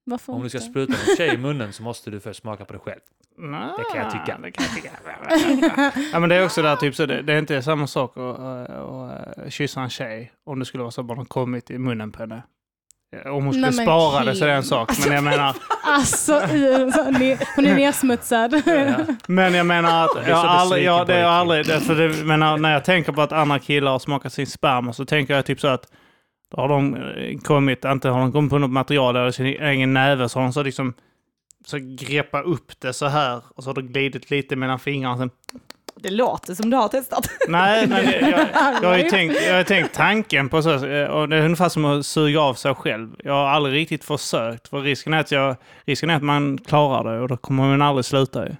Varför Om du ska inte? spruta en tjej i munnen så måste du först smaka på det själv. Nej, Det kan jag tycka. Det kan jag tycka. ja, men det är också där, typ, så det, det är inte samma sak att, att, att kyssa en tjej om det skulle vara så att man har kommit i munnen på henne. Om hon skulle Nej, spara det så är det en sak. Men jag menar, Alltså, i- så, ni, hon är nedsmutsad. Ja. men jag menar att Jag jag aldrig, besviken ja, på det Kim. aldrig, det, för det, menar, när jag tänker på att andra killar har smakat sin sperma så tänker jag typ så att då har de eh, kommit, inte har de kommit på något material eller sin egen näve så har de så liksom så greppa upp det så här och så har det glidit lite mellan fingrarna. och Sen, Det låter som du har testat. nej, men jag, jag, jag, har ju tänkt, jag har tänkt tanken på så, eh, och det är ungefär som att suga av sig själv. Jag har aldrig riktigt försökt, för risken är att, jag, risken är att man klarar det och då kommer man aldrig sluta ju.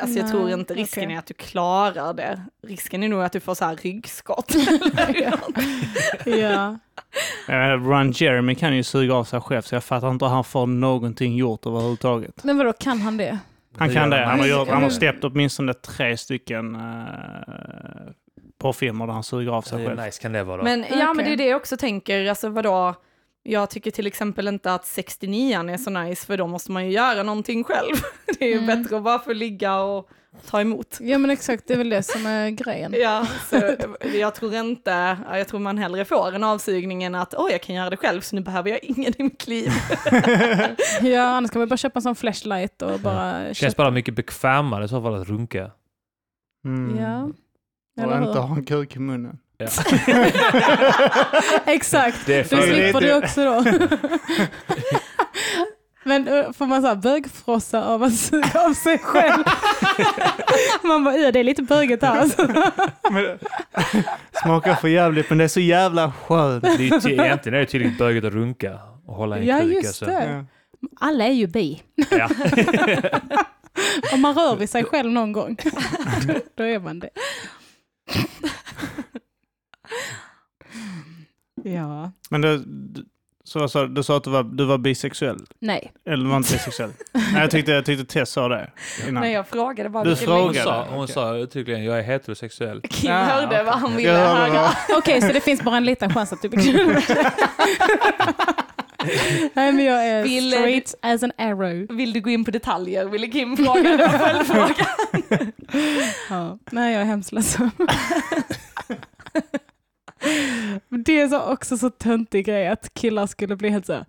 Alltså jag tror inte risken okej. är att du klarar det. Risken är nog att du får så här ryggskott. ja. Ron Jeremy kan ju suga av sig själv så jag fattar inte hur han får någonting gjort överhuvudtaget. Men vadå, kan han det? Han kan det. Han har, gjort, han har släppt åtminstone tre stycken uh, porrfilmer där han suger av sig Hur själv. nice kan det vara? Men ja, men det är det jag också tänker, alltså vadå? Jag tycker till exempel inte att 69 är så nice, för då måste man ju göra någonting själv. Det är ju Mm. bättre att bara få ligga och ta emot. Ja men exakt, det är väl det som är grejen. Ja, så jag tror inte, ja, jag tror man hellre får en avsugning än att åh, jag kan göra det själv, så nu behöver jag ingen i mitt liv. Ja, annars kan man bara köpa en sån flashlight och bara Känns köpa. bara mycket bekvämare i så fall att runka. Mm. Ja. Och Eller inte hur? ha en kuk i munnen. Ja. Exakt, lite- slipper du också då. Men eh, får man så här bögfrossa av att suga av sig själv? man bara, ja det är lite bögigt här alltså. Men, smakar för jävligt men det är så jävla skönt. Det är ju ty- egentligen är det tydligt bögigt att runka och hålla en Ja kuk. just alltså. det. Ja. Alla är ju bi. Ja. Om man rör vid sig själv någon gång, då, då är man det. Ja, Men du, så, vad sa du, du sa att du var, du var bisexuell? nej. Eller var inte bisexuell? Nej, jag tyckte, jag tyckte Tess sa det innan. Nej, jag frågade bara Du frågade. Hon sa, hon Okej. sa uttryckligen jag är heterosexuell. Kim Ah, hörde okej. vad han ville höra. Okej, så det finns bara en liten chans att du blir knullad. Nej men jag är Vill- straight as an arrow. Vill du gå in på detaljer? Ville Kim fråga. Det var följdfråga. Ja. Nej jag är hemskt ledsen. Men Det är så också så töntig grej att killar skulle bli helt så här,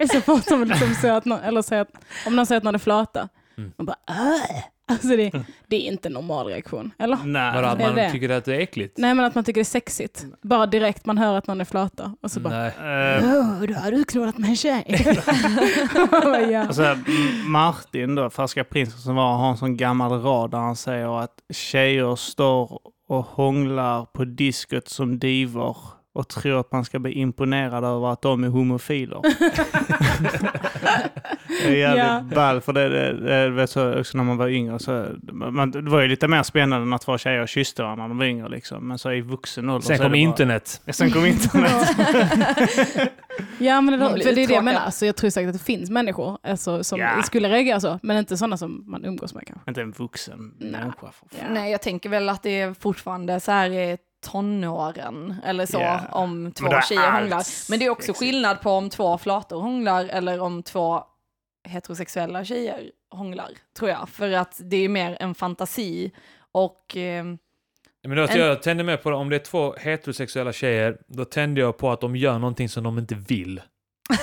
"Äh", så fort de liksom säger att någon, eller säger att, om någon säger att någon är flata. Mm. Man bara "Äh." alltså det, det är inte en normal reaktion. Eller? Nej. Vadå, att man det? tycker att det är äckligt? Nej men att man tycker det är sexigt. Bara direkt man hör att någon är flata. Och så bara, Nej. Åh, då har du knullat med en tjej. ja. Alltså, Martin då, Färska prinsen som var, har en sån gammal rad där han säger att tjejer står och hånglar på disket som divor och tror att man ska bli imponerad över att de är homofiler. det är jävligt Ja. ball, för det, det, det vet så, också när man var yngre. Så, man, det var ju lite mer spännande när två tjejer kysste varandra när de var yngre. Liksom. Men så i vuxen ålder Sen är kom bara- internet. Ja, Sen kom internet. Ja, men det, för det är det jag menar. Alltså, jag tror säkert att det finns människor alltså, som Ja. skulle reagera så, men inte sådana som man umgås med kanske. Inte en vuxen Nej. människa. För fan. Nej, jag tänker väl att det är fortfarande så här i tonåren eller så Ja. om två Men det är tjejer allt hånglar. Men det är också sexigt. skillnad på om två flator hånglar eller om två heterosexuella tjejer hånglar, tror jag. För att det är mer en fantasi och eh, Men då, En- jag tände med på det, om det är två heterosexuella tjejer, då tände jag på att de gör någonting som de inte vill.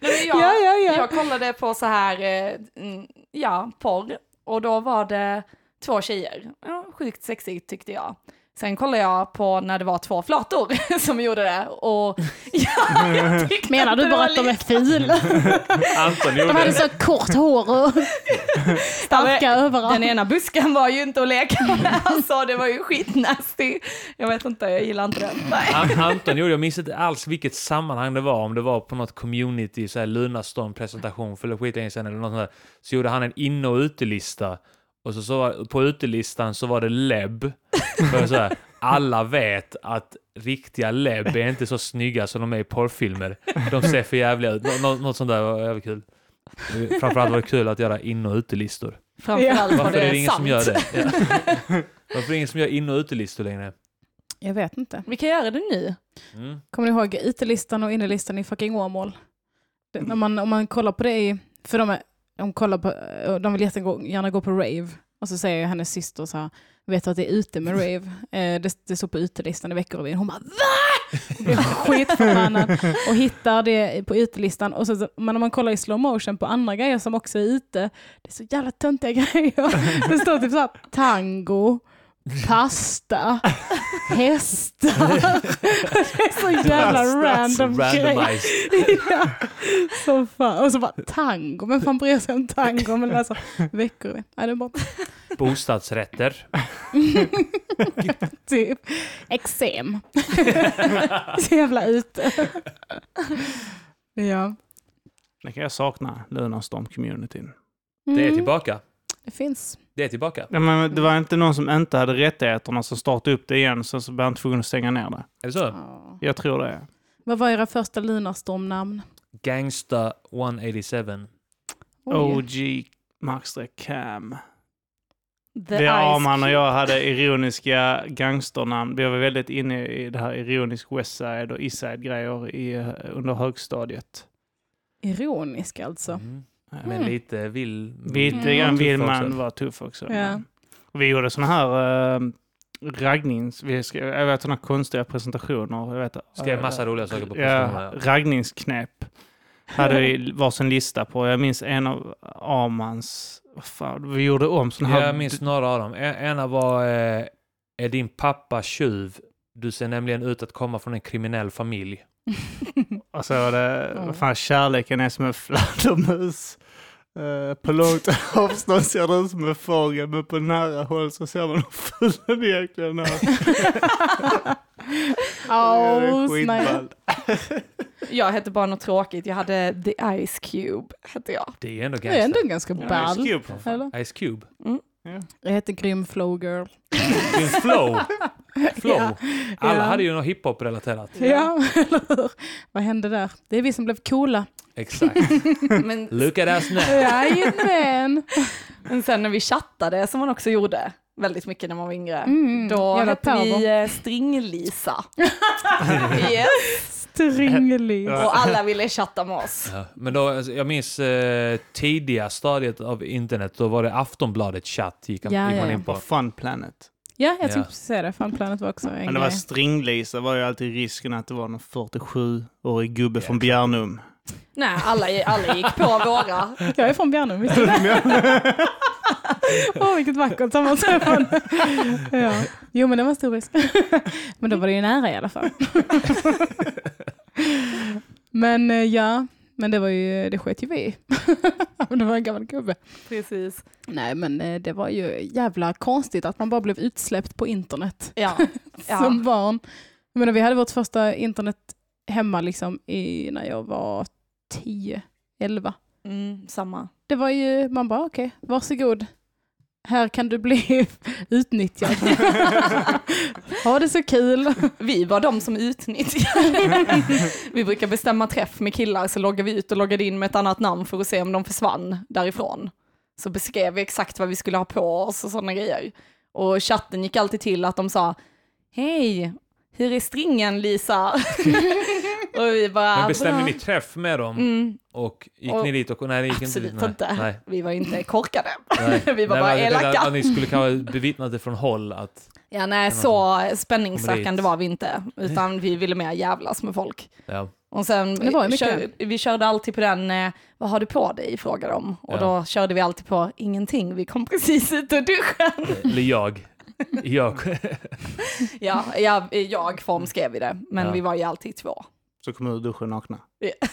Nej, jag, Ja, ja, ja. jag kollade på så här, eh, mm, ja, porr. Och då var det två tjejer. Ja, sjukt sexigt tyckte jag. Sen kollade jag på när det var två flator som gjorde det. Och ja, jag Menar du bara att de är fula? Anton De hade gjorde... så kort hår och starka överallt. Den ena busken var ju inte att leka med. Alltså det var ju skitnasty. Jag vet inte, jag gillar inte den. Nej. An- Anton gjorde, jag minns inte alls vilket sammanhang det var, om det var på något community, så här Lunarstorm presentation för skitlänge sedan eller något sånt där, så gjorde han en inne och utelista. Och så, så var, på utelistan så var det lebb. För så här, alla vet att riktiga lebb är inte så snygga som de är i porrfilmer. De ser för jävliga ut. Nå, nå, något sånt där var jävligt kul. Framförallt var det kul att göra in och utelistor. Framförallt var Varför det, är det ingen sant. som gör det? Ja. Varför är det ingen som gör in och utelistor längre? Jag vet inte. Vi kan göra det nu. Mm. Kommer ni ihåg utelistan och innelistan i fucking Åmål? Det, när man, om man kollar på det i, för de, är, de, kollar på, de vill jättegärna gå på rave. Och så säger hennes syster så här, vet du att det är ute med rave? Eh, det, det står på utelistan i Veckorevyn. Hon bara VA? Hon blir skitförbannad och hittar det på utelistan. Och så- men om man kollar i slow motion på andra grejer som också är ute, det är så jävla töntiga grejer. Det står typ så här tango, pasta, hästar. Det är så jävla random grejer. Randomized. ja, så fan. Och så bara tango, men fan bryr sig om tango? Men läser veckor. Nej, det är bara Bostadsrätter. typ eksem. så jävla ute. ja, Det kan jag sakna, Lunarstorm-communityn. Det är Mm, tillbaka. Det finns. Det är tillbaka. Ja, men det var inte någon som inte hade rättigheterna som startade upp det igen, så så blev han tvungen att stänga ner det. Är det så? Ja. Jag tror det. Vad var era första Lunarstorm-namn? Gangsta 187. Oj. OG Markstreck Cam. The Ice Arman och jag hade ironiska gangsternamn. Vi var väldigt inne i det här ironisk Westside och Eastside grejer i, eh, under högstadiet. Ironisk alltså. Mm. Eh, Men Mm. lite vill... Lite Mm. grann vill man vara tuff också. Ja. Och vi gjorde såna här uh, raggnings... Vi skrev, jag vet såna konstiga presentationer. Jag vet, Skrev massa roliga saker på Ja, presentationerna. raggningsknep. Hade vi varsin lista på. Jag minns en av Armans... Vad fan, vi gjorde om såna här... Jag minns några av dem. En- Ena var eh, Är din pappa tjuv? Du ser nämligen ut att komma från en kriminell familj. Och så var det, vad fan, kärleken är som en fladdermus. Eh, på långt avstånd ser det ut som en fågel, men på nära håll så ser man hur ful den egentligen är. Snälla. skitball. Jag hette bara något tråkigt. Jag hade The Ice Cube, hette jag. Det är ändå Det är ändå ganska ball. Ice Cube. Eller? Ice Cube. Jag heter Grym Flow Girl. Din flow. Flow. Ja. Alla Ja. hade ju något hiphop-relaterat. Ja, eller hur? Vad hände där? Det är vi som blev coola. Exakt. Men, Look at us now. Jajamän. men sen när vi chattade, som man också gjorde väldigt mycket när man var yngre, Mm, då hette vi eh, String-Lisa. yes. Stringlis. Och alla ville chatta med oss. Ja, men då, alltså, jag minns eh, tidiga stadiet av internet, då var det Aftonbladet chatt gick, Ja, gick man ja, ja. in på. På Fun Planet. Ja, jag Ja. tänkte precis säga det. Funplanet var också en Men det var grej. stringlisa var ju alltid risken att det var någon 47-årig gubbe Ja, från. Bjärnum. Nej, alla, alla gick på våra. Jag är från Bjärnum, det? Åh, vilket vackert sammanträffande. ja. Jo, men det var stor risk. men då var det ju nära i alla fall. men eh, ja, men det var ju, det sket ju vi det var en gammal gubbe. Precis. Nej men eh, det var ju jävla konstigt att man bara blev utsläppt på internet Ja. ja. som barn. Jag menar, vi hade vårt första internet hemma liksom i, när jag var 10, 11. Mm, samma. Det var ju, man bara okej, varsågod. Här kan du bli utnyttjad. ha det så kul. Vi var de som utnyttjade. vi brukar bestämma träff med killar, så loggar vi ut och loggade in med ett annat namn för att se om de försvann därifrån. Så beskrev vi exakt vad vi skulle ha på oss och sådana grejer. Och chatten gick alltid till att de sa, hej, hur är stringen Lisa? Och vi bara, Men bestämde ni träff med dem? Mm, Och gick Och- ni dit och... Nej, det gick absolut inte. inte. Nej, nej, Vi var inte korkade. Vi var Nej, bara jag elaka. Att ni skulle kanske bevittnat det från håll att... Ja, nej, så spänningssökande dit. var vi inte, utan vi ville mer jävlas med folk. Ja. Och sen, Det var ju mycket. kör, vi körde alltid på den, eh, vad har du på dig, frågade de. Och Ja. då körde vi alltid på, ingenting, vi kom precis ut ur duschen. Eller jag. Jag. ja, ja, i jag-form skrev vi det, men Ja. vi var ju alltid två. Så kommer ur duschen nakna. Ja.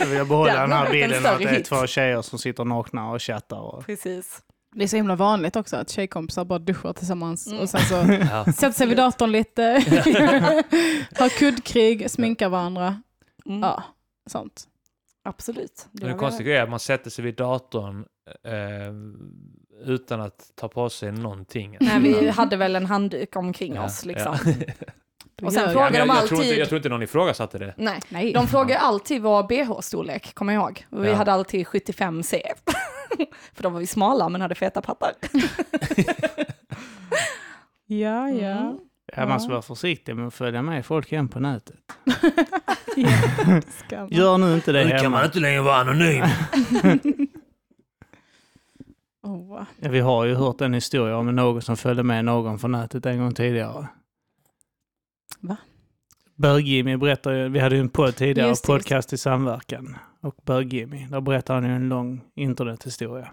Jag vill behålla Den här bilden att det är hit. två tjejer som sitter nakna och chattar. Och... Precis. Det är så himla vanligt också att tjejkompisar bara duschar tillsammans Mm. och sen så Ja. sätter sig vid datorn lite, har kuddkrig, sminkar varandra. Mm. Ja, sånt. Absolut. Det det konstiga är att man sätter sig vid datorn eh, utan att ta på sig någonting. Nej, vi hade väl en handduk omkring Ja, oss liksom. ja. Och sen Gör Ja, frågar men jag, de tror inte, alltid- jag tror inte någon ifrågasatte det. Nej, Nej. de frågar alltid vår bh-storlek, kommer jag ihåg. Och Vi Ja. hade alltid 75C. För då var vi smala men hade feta pattar. Ja, ja. Mm. Ja, man ska vara försiktig med att följa med folk hem på nätet. ja man. Gör nu inte det hemma. inte längre vara anonym. Åh, Ja, vi har ju hört en historia om någon som följde med någon från nätet en gång tidigare. Va? Bög-Jimmy berättar ju, vi hade ju en podd tidigare, Just det, just podcast i samverkan. Och Bög-Jimmy, där berättar han ju en lång internethistoria.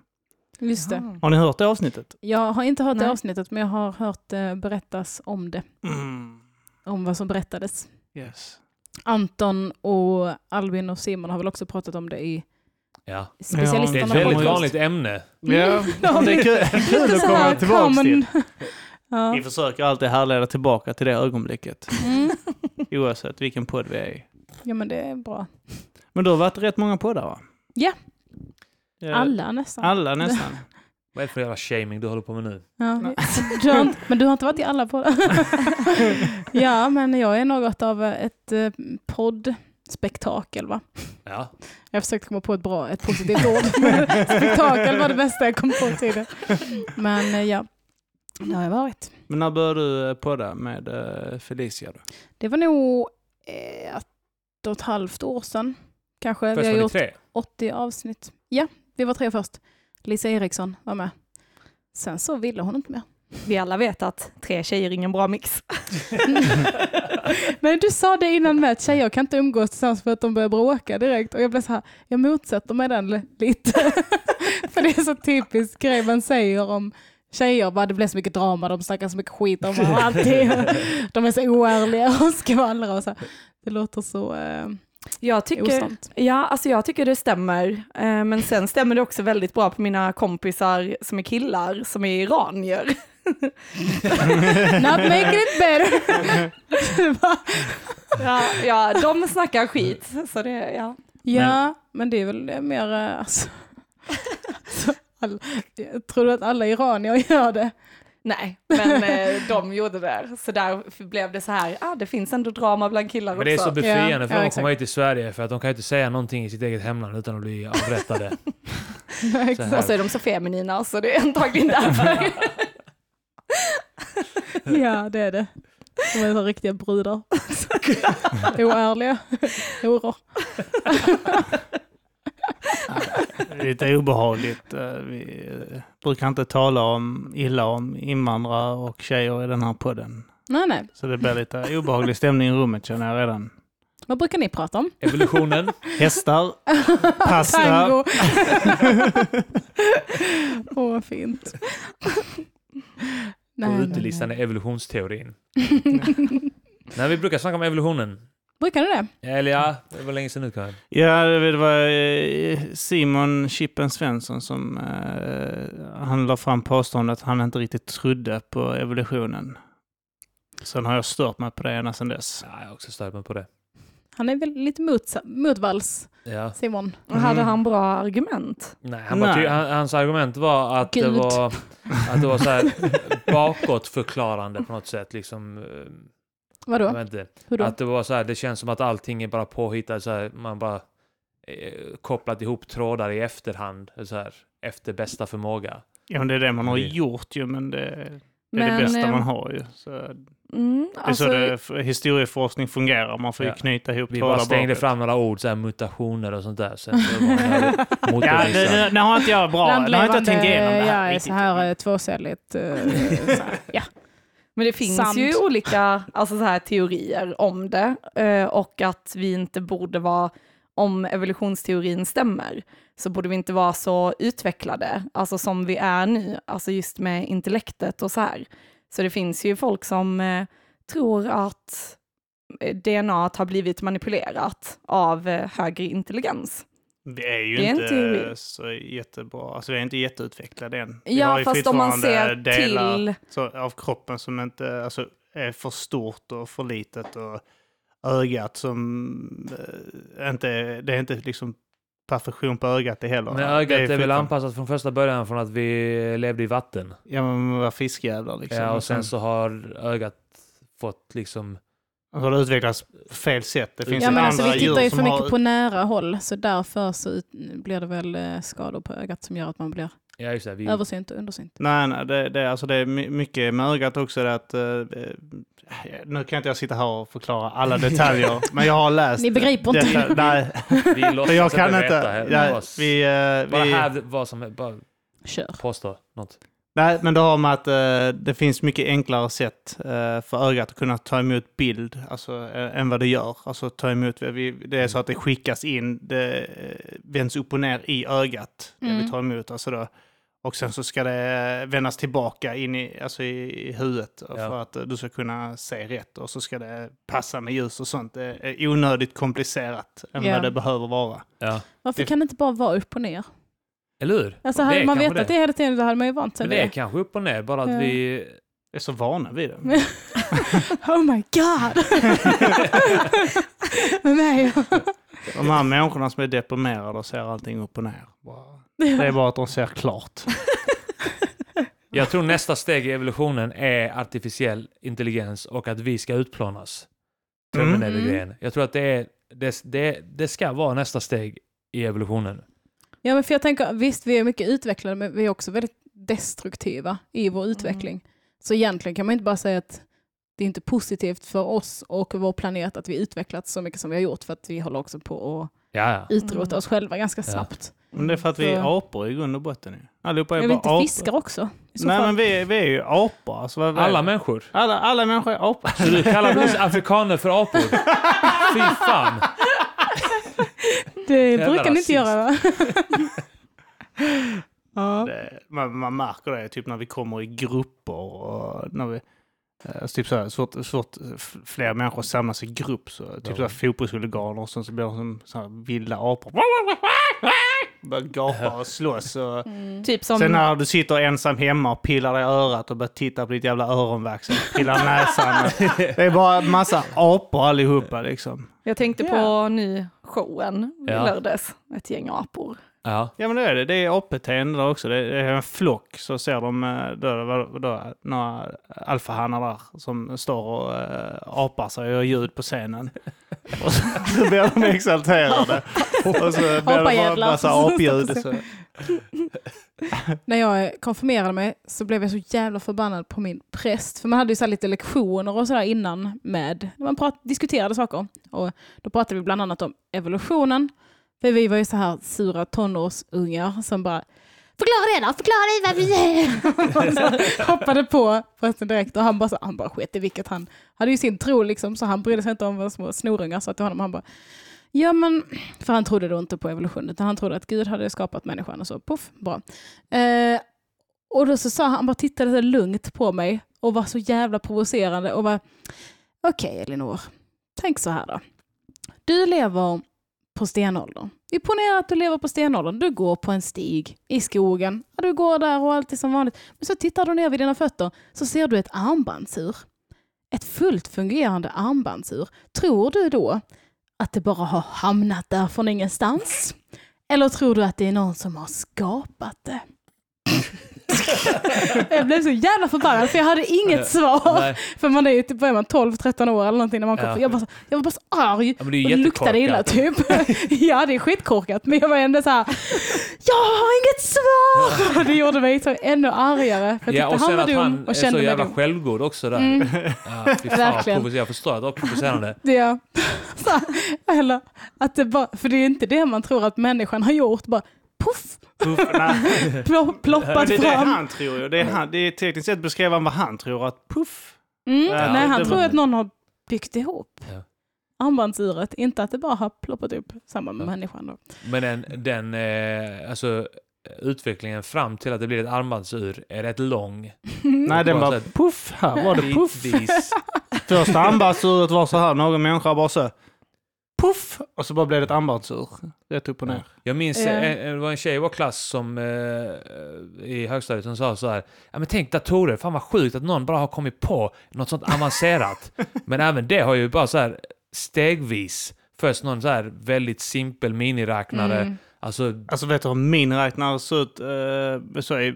Just det. Har ni hört det avsnittet? Jag har inte hört det Nej. avsnittet men jag har hört det berättas om det. Mm. Om vad som berättades. Yes. Anton och Albin och Simon har väl också pratat om det i Ja. Det är specialisterna ett Ja, väldigt podcast. vanligt ämne. Ja, Ja, det är kul, kul att så komma tillbaka till. Ja. Vi försöker alltid härleda tillbaka till det ögonblicket, Mm. oavsett vilken podd vi är i. ja men det är bra. Men du har varit rätt många poddar va? Ja. Alla nästan. Alla nästan. Vad är det för jävla shaming du håller på med nu? Ja. Du har inte, men du har inte varit i alla poddar? ja, men jag är något av ett eh, poddspektakel va? Ja. Jag försökte komma på ett bra, ett positivt ord. Spektakel var det bästa jag kom på tidigare. Men eh, ja, det har jag varit. Men när började du eh, podda med eh, Felicia då? Det var nog eh, ett och ett halvt år sedan. Kanske. Först vi har gjort tre. 80 avsnitt. Ja, vi var tre först. Lisa Eriksson var med. Sen så ville hon inte mer. Vi alla vet att tre tjejer är ingen bra mix. Men du sa det innan med att tjejer kan inte umgås tillsammans för att de börjar bråka direkt. Och jag blev så här, jag motsätter mig den li- lite. för det är så typiskt grej man säger om tjejer, bara det blir så mycket drama, de snackar så mycket skit om alltid. De är så oärliga och skvallrar och så. Det låter så eh, Jag tycker, osant. ja, alltså jag tycker det stämmer, eh, men sen stämmer det också väldigt bra på mina kompisar som är killar, som är iranier. Not making it better. Ja, ja, de snackar skit, så det, ja. ja, men det är väl mer, eh, alltså, all, jag tror du att alla iranier gör det? Nej, men eh, de gjorde det. Så där blev det så här, ah, det finns ändå drama bland killar Men det är så också. befriande Ja, för ja, dem att komma hit till Sverige för att de kan ju inte säga någonting i sitt eget hemland utan att bli avrättade. Nej. Och så är de så feminina, så det är antagligen därför. Ja, det är det. De är så riktiga brudar. Oärliga horor. Lite obehagligt. eh, Vi eh, brukar inte tala om illa om invandrare och tjejer i den här podden. Nej, nej. Så det blir lite obehaglig stämning i rummet känner jag redan. Vad brukar ni prata om? Evolutionen. Hästar, pasta. Tango. Åh, vad fint. Och utelistan är evolutionsteorin. Nej, vi brukar snacka om evolutionen. Brukar ni det? Eller ja, det var länge sedan nu kanske. Ja, det det var eh, Simon Chippen Svensson som eh, han la fram påståendet att han inte riktigt trodde på evolutionen. Sen har jag stört mig på det ända sedan dess. Ja, jag har också stört mig på det. Han är väl lite mot, motvalls, Ja. Simon. Och hade Mm. han bra argument? Nej, han Nej. ty- han, hans argument var att det Gud. var, att det var så här bakåtförklarande på något sätt. Liksom, eh, jag Vadå? vet inte. Hur då? Att det var så här, det känns som att allting är bara påhittat, så här, man bara eh, kopplat ihop trådar i efterhand, så här, efter bästa förmåga. Ja, men det är det man har Det- gjort ju, men det, det är Men, det bästa eh, man har ju. Så Mm, det är alltså, så det, f- historieforskning fungerar, man får ju Ja. knyta ihop Vi bara slängde bakåt. fram några ord, så här, mutationer och sånt där. Sen så det Ja, det, det, det har inte jag bra, det har inte jag tänkt igenom det ja, här är riktigt. så här eh, tvåcelligt. eh, så här, ja. Men det finns Sand. ju olika alltså så här, teorier om det eh, och att vi inte borde vara, om evolutionsteorin stämmer, så borde vi inte vara så utvecklade, alltså som vi är nu, alltså just med intellektet och så här. Så det finns ju folk som eh, tror att eh, DNA har blivit manipulerat av högre intelligens. Vi är ju Det är inte teori. så jättebra, alltså vi är inte jätteutvecklade än. Vi har Ja, ju fast om man ser delar till så, av kroppen som inte alltså, är för stort och för litet och ögat som eh, inte, det är inte liksom perfektion på ögat det heller. Men ögat Det är, väl fortfarande- anpassat från första början från att vi levde i vatten. Ja, men man var fiskjävlar liksom. ja, och sen så har ögat fått liksom... har det utvecklats på fel sätt. Det finns Ja, men andra alltså, vi tittar ju för mycket har... på nära håll, så därför så blir det väl eh, skador på ögat som gör att man blir Ja, just det. Vi, översynt och undersynt. Nej, nej, det, det, alltså det är my- mycket med ögat också det att... eh, eh, nu kan inte jag sitta här och förklara alla detaljer, men jag har läst... Ni begriper inte. detta- Nej, vi låtsas jag kan inte veta. här. Ja, Bara- vi, eh, Bara vi, här, vad som är, bara Kör. påstå något. Nej, men det har med att eh, det finns mycket enklare sätt eh, för ögat att kunna ta emot bild alltså, eh, än vad det gör. Alltså ta emot, vi, det är så att det skickas in, det eh, vänds upp och ner i ögat, det vi Mm. tar emot. Alltså då, och sen så ska det vändas tillbaka in i, alltså i, i huvudet Ja. för att eh, du ska kunna se rätt. Och så ska det passa med ljus och sånt. Det är onödigt komplicerat än Ja. vad det behöver vara. Ja. Varför Det- kan det inte bara vara upp och ner? Eller hur? Alltså Det hade är man vetat det. hela tiden då hade man ju vant sig vid det är det. kanske upp och ner, bara att Ja. vi... Är så vana vid det. oh my god! Med mig. De här människorna som är deprimerade och ser allting upp och ner. Det är bara att de ser klart. Jag tror nästa steg i evolutionen är artificiell intelligens och att vi ska utplånas. Mm. Jag tror att det, är, det, det, det ska vara nästa steg i evolutionen. Ja, men för jag tänker, visst vi är mycket utvecklade, men vi är också väldigt destruktiva i vår utveckling. Så egentligen kan man inte bara säga att det är inte positivt för oss och vår planet att vi utvecklats så mycket som vi har gjort, för att vi håller också på att Ja, utrota Mm. oss själva ganska snabbt. Men det är för att vi är apor i grund och botten. Allihopa är Är vi bara inte apor. fiskar också? Nej, fall. men vi är, vi är ju apor. Alltså, vad, vad- Alla människor. alla, alla människor är apor. Så du kallar oss afrikaner för apor? Fy fan. Det brukar ni inte göra va? ja. Det, man, man märker det typ när vi kommer i grupper och när vi eh, typ så här, fort f- fler människor samlas i grupp så typ Ja. så här fotbollshuliganer och sen så blir de som så här vilda apor. Börjar gapa och slåss. Och, Typ som, Sen när du sitter ensam hemma och pillar dig i örat och börjar titta på ditt jävla öronvax och pillar näsan. Det är bara en massa apor allihopa liksom. Jag tänkte på ny showen i Ja. lördags, ett gäng apor. Ja. Ja men det är det. Det är apbeteende där också. Det är en flock så ser de eh, då, då, då, några alfahannar där som står och äh, apar sig och gör ljud på scenen. Och så, så blir de exalterade. Och så blir det bara en Apajävlar. massa apljud. Så. När jag konfirmerade mig så blev jag så jävla förbannad på min präst. För man hade ju så här lite lektioner och sådär innan med, när man prat, diskuterade saker. Och då pratade vi bland annat om evolutionen. För vi var ju så här sura tonårsungar som bara Förklara det då, förklara det vad vi är. Hoppade på prästen direkt och han bara, så, han bara sket i vilket. Han hade ju sin tro liksom så han brydde sig inte om vad små snorungar sa till honom. Han bara, ja men, för han trodde då inte på evolution utan han trodde att Gud hade skapat människan och så poff, bra. Eh, och då så sa han, han bara tittade så lugnt på mig och var så jävla provocerande och var okej Elinor, tänk så här då. Du lever på stenåldern. Vi ponerar att du lever på stenåldern. Du går på en stig i skogen. Du går där och allt är som vanligt. Men så tittar du ner vid dina fötter så ser du ett armbandsur. Ett fullt fungerande armbandsur. Tror du då att det bara har hamnat där från ingenstans? Eller tror du att det är någon som har skapat det? jag blev så jävla förbannad för jag hade inget svar. Nej. För man är ju typ, man, 12-13 år eller någonting när man kom. Ja. Jag, bara, jag var bara så arg Ja, men det är och luktade illa typ. ja det är skitkorkat men jag var ändå så här. jag har inget svar! Det gjorde mig så ännu argare. För jag Ja, och han sen var att dum han och är så jävla dum. självgod också där. Mm. Ja, fy fan, Verkligen. jag förstår att det var provocerande. Ja. Så, eller att det bara, för det är inte det man tror att människan har gjort. Bara puff, Men ploppat det är det fram. han tror ju. Det är, han, det är tekniskt sett beskrev han vad han tror att puff. Mm. Ja, Nej, han det tror var- att någon har byggt ihop Ja. armbandsuret. Inte att det bara har ploppat upp samma med människan. Då. Men den, den eh, alltså, utvecklingen fram till att det blir ett armbandsur är rätt lång. Nej, den här- puff. Här var det puff. Första armbandsuret var så här. Någon människa bara så. Puff! Och så bara blev det ett armbandsur. Rätt upp och ner. Jag minns, Ja. eh, det var en tjej i vår klass som eh, i högstadiet som sa så här, ja men tänk datorer, fan vad sjukt att någon bara har kommit på något sånt avancerat. men även det har ju bara så här stegvis, först någon så här väldigt simpel miniräknare, Mm. alltså Alltså vet du hur min räknare såg ut eh, så eh,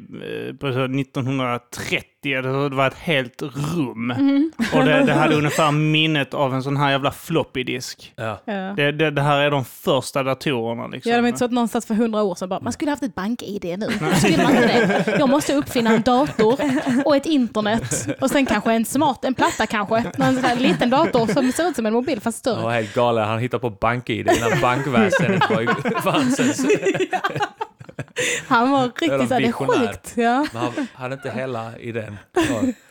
på så 1930? Det det var ett helt rum. Mm. Och det, det hade ungefär minnet av en sån här jävla floppy disk. ja. Ja. Det, det, det här är de första datorerna liksom. Ja, det var inte så att någon satt för hundra år sedan bara, man skulle haft ett bank-id nu. Skulle man inte det? Jag måste uppfinna en dator och ett internet. Och sen kanske en smart, en platta kanske. Här liten dator som ser ut som en mobil fast Han större. var helt galen, han hittade på bank-id innan bankväsendet var fanns ens. Han var riktigt såhär, det är sjukt. Ja, Men han hade inte hela idén.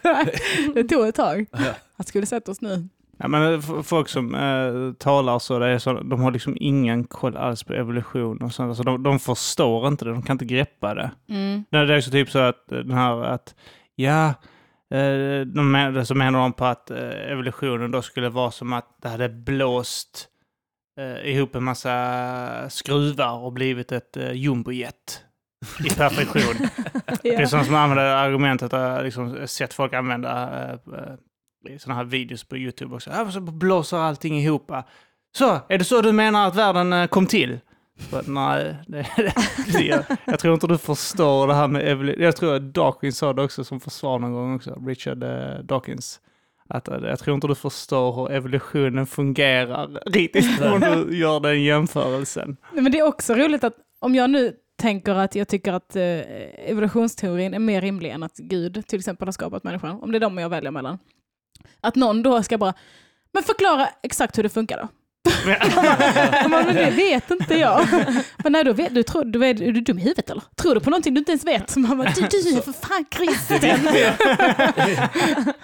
Det tog ett tag. Han skulle sett oss nu. Ja, men folk som eh, talar så, det är så, de har liksom ingen koll alls på evolution och sånt. Alltså, de, de förstår inte det, de kan inte greppa det. Mm. Det är också typ så att eh, den här att, ja, eh, de så menar de på att eh, evolutionen då skulle vara som att det hade blåst eh, ihop en massa skruvar och blivit ett eh, jumbojet i perfektion. Det är Ja. sånt som använder argumentet, jag har liksom sett folk använda eh, eh, i sådana här videos på YouTube också. Ja, så blåser allting ihop. Så, är det så du menar att världen eh, kom till? Så, nej, det, det, jag, jag tror inte du förstår det här med evolution. Jag tror att Dawkins sa det också som försvar någon gång också, Richard eh, Dawkins. Att, eh, jag tror inte du förstår hur evolutionen fungerar riktigt om du gör den jämförelsen. Men det är också roligt att om jag nu tänker att jag tycker att eh, evolutionsteorin är mer rimlig än att Gud till exempel har skapat människan, om det är de jag väljer mellan. Att någon då ska bara, men förklara exakt hur det funkar då. Bara, men det vet inte jag. Men nej, då vet, du, tror, du, vet, är du dum i huvudet eller? Tror du på någonting du inte ens vet? Man bara, du, du är för fan kristen.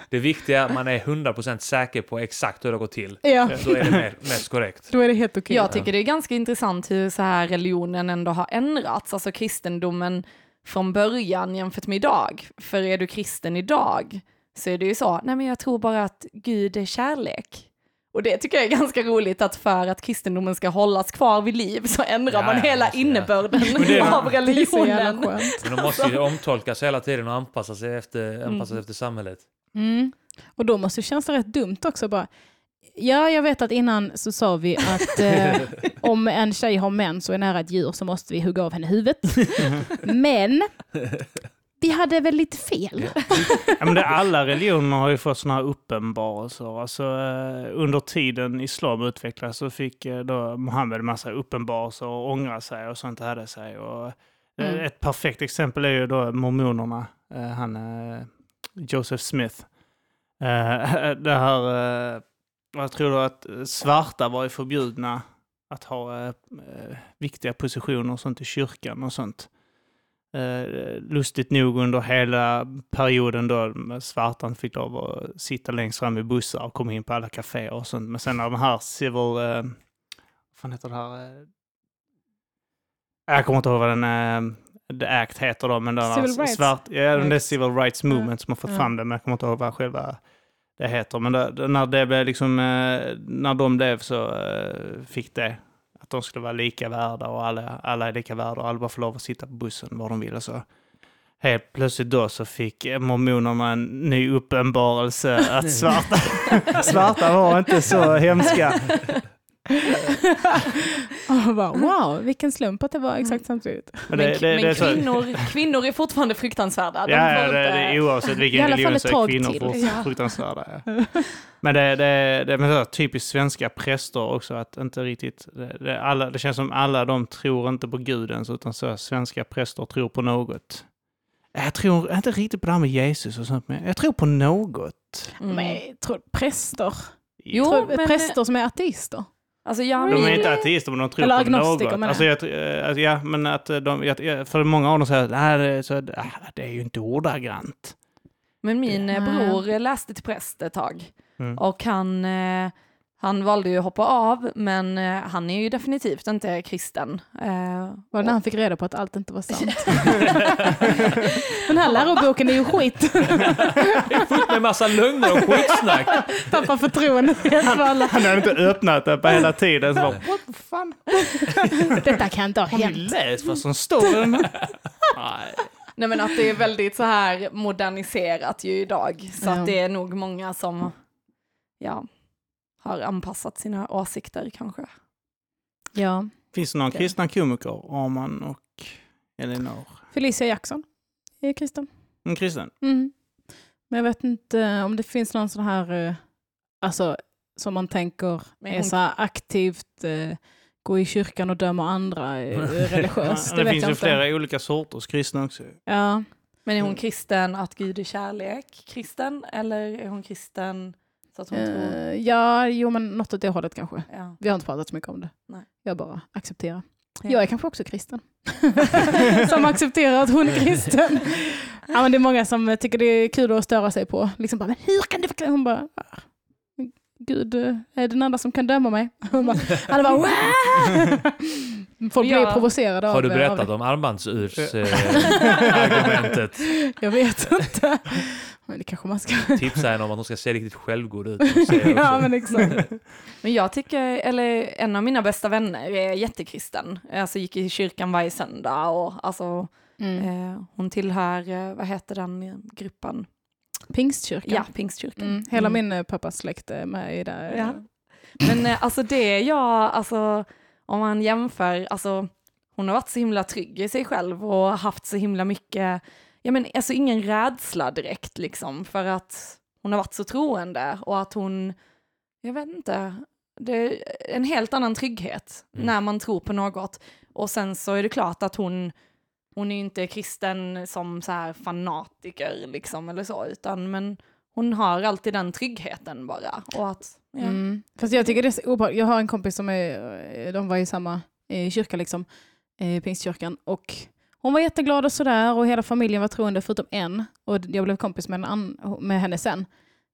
Det viktiga är att man är 100% säker på exakt hur det går till. Ja, Då är det mer, mest korrekt. då är det helt okej. Jag tycker det är ganska intressant hur så här religionen ändå har ändrats, alltså kristendomen från början jämfört med idag. För är du kristen idag så är det ju så, nej men jag tror bara att Gud är kärlek. Och det tycker jag är ganska roligt att för att kristendomen ska hållas kvar vid liv så ändrar Ja, man ja, hela ja. innebörden är- av religionen. Men de måste ju omtolkas hela tiden och anpassa sig efter, anpassa sig efter samhället. Mm. Och då måste det kännas rätt dumt också bara. Ja, jag vet att innan så sa vi att eh, om en tjej har mens och är nära ett djur så måste vi hugga av henne huvudet. Men vi hade väl lite fel. Ja, men det, alla religioner har ju fått sådana här uppenbarelser. Alltså, eh, under tiden islam utvecklades så fick eh, då Muhammed en massa uppenbarelser och ångra sig och sånt hade sig. Och, eh, Mm. Ett perfekt exempel är ju då mormonerna, han Joseph Smith. Det här, jag tror då att svarta var ju förbjudna att ha viktiga positioner och sånt i kyrkan och sånt. Eh, lustigt nog under hela perioden då svartan fick lov att sitta längst fram i bussar och komma in på alla kaféer och sånt. Men sen när de här civil... Eh, vad fan heter det här? Eh, jag kommer inte ihåg vad den... Eh, The Act heter då, men den Civil rights svart... Ja, den där Act. Civil Rights Movement som har fått Ja. fram det, men jag kommer inte ihåg vad själva det heter. Men det, när det blev liksom, eh, när de blev så eh, fick det de skulle vara lika värda och alla, alla är lika värda och alla bara får lov att sitta på bussen var de vill och så. Helt plötsligt då så fick mormonerna en ny uppenbarelse att svarta, svarta var inte så hemska. Och bara, wow, vilken slump att det var exakt samtidigt. Men det, det, men det kvinnor, kvinnor är fortfarande fruktansvärda. De Ja, ja, det, inte- det är oavsett vilken religion så är kvinnor till. fruktansvärda. Ja. Men det, det, det är typiskt svenska präster också att inte riktigt, det, det, alla, det känns som alla de tror inte på gudens utan så svenska präster tror på något. Jag tror inte riktigt på det här med Jesus och sånt, men jag tror på något. Mm. Men jag tror präster, Jo, tror, men- präster som är ateister. Alltså jag, De är inte ateister men de tror Eller på något. Alltså, jag, eh, alltså, ja, men att de, jag, för många av dem säger att "Nej, det, är så, ah, det är ju inte ordagrant. Men min eh, bror läste till präst ett tag Mm. och han, eh, han valde ju att hoppa av men eh, han är ju definitivt inte kristen. Eh, Var det när han fick reda på att allt inte var sant? Den här läroboken är ju skit. Fullt med massa lögner och skitsnack. Tappar förtroendet helt för alla. Han hade inte öppnat det på hela tiden. Så bara, What the fan? Detta kan inte ha Har ni hänt. läst vad som står i den? Nej. Nej men att det är väldigt så här moderniserat ju idag. Så Ja. att det är nog många som ja, har anpassat sina åsikter kanske. Ja. Finns det några kristna komiker? Arman och Elinor? Felicia Jackson är kristen. En kristen? Mm. Men jag vet inte om det finns någon sån här, eh, alltså som man tänker är så här aktivt eh, gå i kyrkan och döma andra eh, religiöst. Det det finns ju inte. flera olika sorters kristna också. Ja. Men är hon Mm. kristen att Gud är kärlek, kristen? Eller är hon kristen så att hon tror... Eh, ja, jo men något åt det hållet kanske. Ja. Vi har inte pratat så mycket om det. Nej. Jag bara accepterar. Ja. Jag är kanske också kristen. som accepterar att hon är kristen. ja, men det är många som tycker det är kul att störa sig på. Liksom bara, men hur kan det vara Hon bara, "Ah, Gud eh, är den enda som kan döma mig. Hon bara, alla bara! Folk blir Ja. provocerade av Har du av berättat det. om armbandsurs-argumentet? Jag vet inte. Men det kanske man ska... Tipsa henne om att hon ska se riktigt självgod ut. ja, men exakt. Men jag tycker, eller en av mina bästa vänner är jättekristen. Alltså gick i kyrkan varje söndag och alltså Mm. eh, hon tillhör, eh, vad heter den gruppen? Pingstkyrkan. Ja, pingstkyrkan. Mm. Hela Mm. min eh, pappas släkt är med i det. Ja. Men eh, alltså det jag, alltså om man jämför, alltså hon har varit så himla trygg i sig själv och haft så himla mycket, ja men alltså ingen rädsla direkt liksom för att hon har varit så troende och att hon, jag vet inte, det är en helt annan trygghet Mm. när man tror på något. Och sen så är det klart att hon, hon är ju inte kristen som så här fanatiker liksom eller så, utan men hon har alltid den tryggheten bara. Och att, ja. Mm. Fast jag tycker det är så obehagligt. Jag har en kompis som är, de var i samma kyrka, liksom, eh, pingstkyrkan. Och hon var jätteglad och sådär och hela familjen var troende förutom en. Och jag blev kompis med, en med henne sen.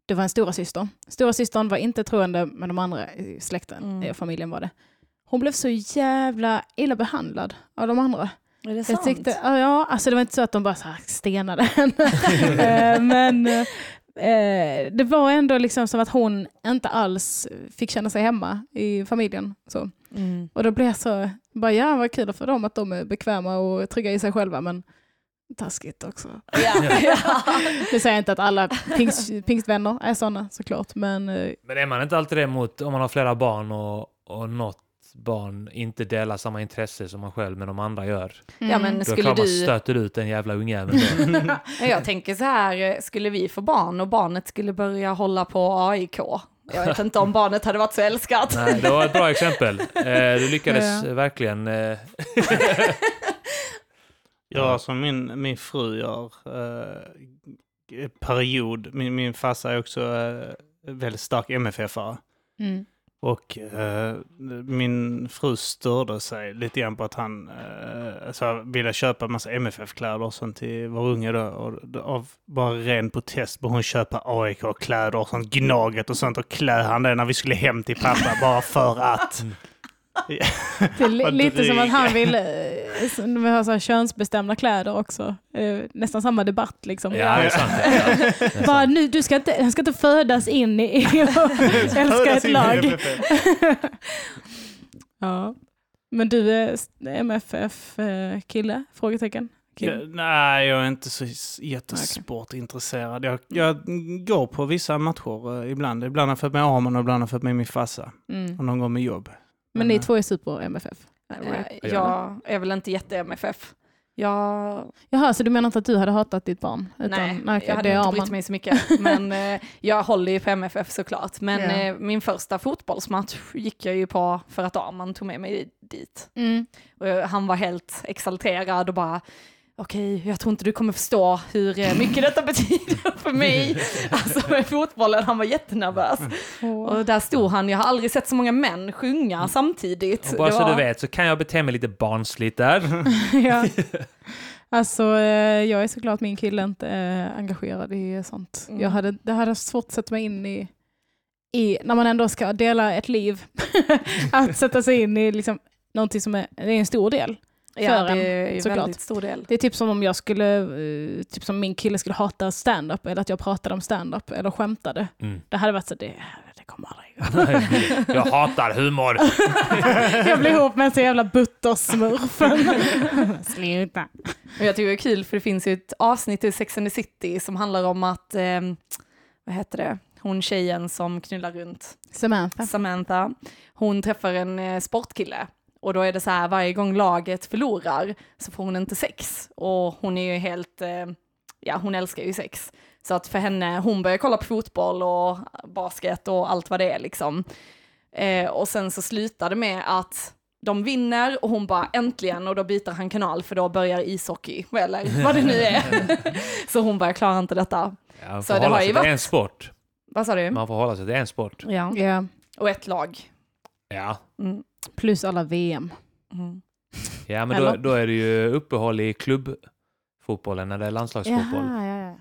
Det var en stora syster. Stora systern var inte troende, men de andra i släkten, Mm. i familjen var det. Hon blev så jävla illa behandlad av de andra. Är det Jag sant? tyckte, ja, alltså det var inte så att de bara så stenade henne. Eh, Men eh, det var ändå liksom som att hon inte alls fick känna sig hemma i familjen. Så. Mm. Och då blev jag så, bara, ja vad kul för dem att de är bekväma och trygga i sig själva, men taskigt också. Ja. ja. Nu säger jag inte att alla pingst, pingstvänner är sådana såklart, men eh, Men är man inte alltid det mot om man har flera barn och, och något barn inte delar samma intresse som man själv men de andra gör? ja, men Då skulle du... stöter ut den jävla ungjäveln. Jag tänker så här, eh, skulle vi få barn och barnet skulle börja hålla på AIK? Jag vet inte om barnet hade varit så älskat. Nej, det var ett bra exempel. Eh, du lyckades Ja. verkligen. Eh, Ja, som min, min fru gör. Eh, period. Min, min farsa är också eh, väldigt stark MFF-are. mm. Och eh, min fru störde sig lite grann på att han eh, alltså, ville köpa en massa MFF-kläder och sånt till vår unge då. Och, av bara ren protest började hon köpa AIK-kläder och sånt Gnaget och sånt och klä han det när vi skulle hem till pappa bara för att. Mm. Det är lite som att han vill, eh, vi har så här könsbestämda kläder också. Eh, nästan samma debatt liksom. Ja, det är sant. Är Bara, nu, du ska inte, han ska inte födas in i och älska ett lag. Ja. Men du är MFF-kille? Frågetecken. Kim? Nej, jag är inte så jättesportintresserad. Jag, jag går på vissa matcher eh, ibland. Ibland har jag fått med Arman och ibland har jag fått med min farsa. Mm. Och någon gång med jobb. Men ni två är super-MFF? Eh, Jag är väl inte jätte-MFF. Jag, Jaha, så du menar inte att du hade hatat ditt barn? Utan, nej, okej, jag hade inte brytt mig så mycket. Men eh, jag håller ju på MFF såklart. Men Ja. eh, min första fotbollsmatch gick jag ju på för att Arman tog med mig dit. Mm. Och han var helt exalterad och bara Okej, jag tror inte du kommer förstå hur eh, mycket detta betyder för mig. Alltså med fotbollen, han var jättenervös. Och där stod han, jag har aldrig sett så många män sjunga samtidigt. Och bara Det så var- du vet så kan jag bete mig lite barnsligt där. ja. Alltså, eh, jag är såklart min kille inte eh, engagerad i sånt. Mm. Jag hade, det hade svårt att sätta mig in i, i, när man ändå ska dela ett liv, att sätta sig in i liksom, någonting som är, det är en stor del. Ja, för det en, är ju såklart. väldigt stor del. Det är typ som om jag skulle, eh, typ som min kille skulle hata stand-up eller att jag pratade om stand-up eller skämtade. Mm. Det hade varit så, det, det kommer aldrig gå. Jag hatar humor. Jag blir ihop med en så jävla buttersmurf. Sluta. Och jag tycker det är kul för det finns ju ett avsnitt i Sex and the City som handlar om att, eh, vad heter det, hon tjejen som knullar runt, Samantha. Samantha, hon träffar en eh, sportkille. Och då är det så här, varje gång laget förlorar så får hon inte sex. Och hon är ju helt, eh, ja hon älskar ju sex. Så att för henne, hon börjar kolla på fotboll och basket och allt vad det är liksom. Eh, och sen så slutar det med att de vinner och hon bara äntligen och då byter han kanal för då börjar ishockey, eller vad det nu är. så hon bara klarar inte detta. Ja, Så det har ju varit- en sport. Vad sa du? Man får hålla sig till en sport. Ja. Ja. Och ett lag. Ja, Mm. Plus alla VM. Mm. ja men då, då är det ju uppehåll i klubbfotbollen när det är landslagsfotboll. Jaha, ja, ja.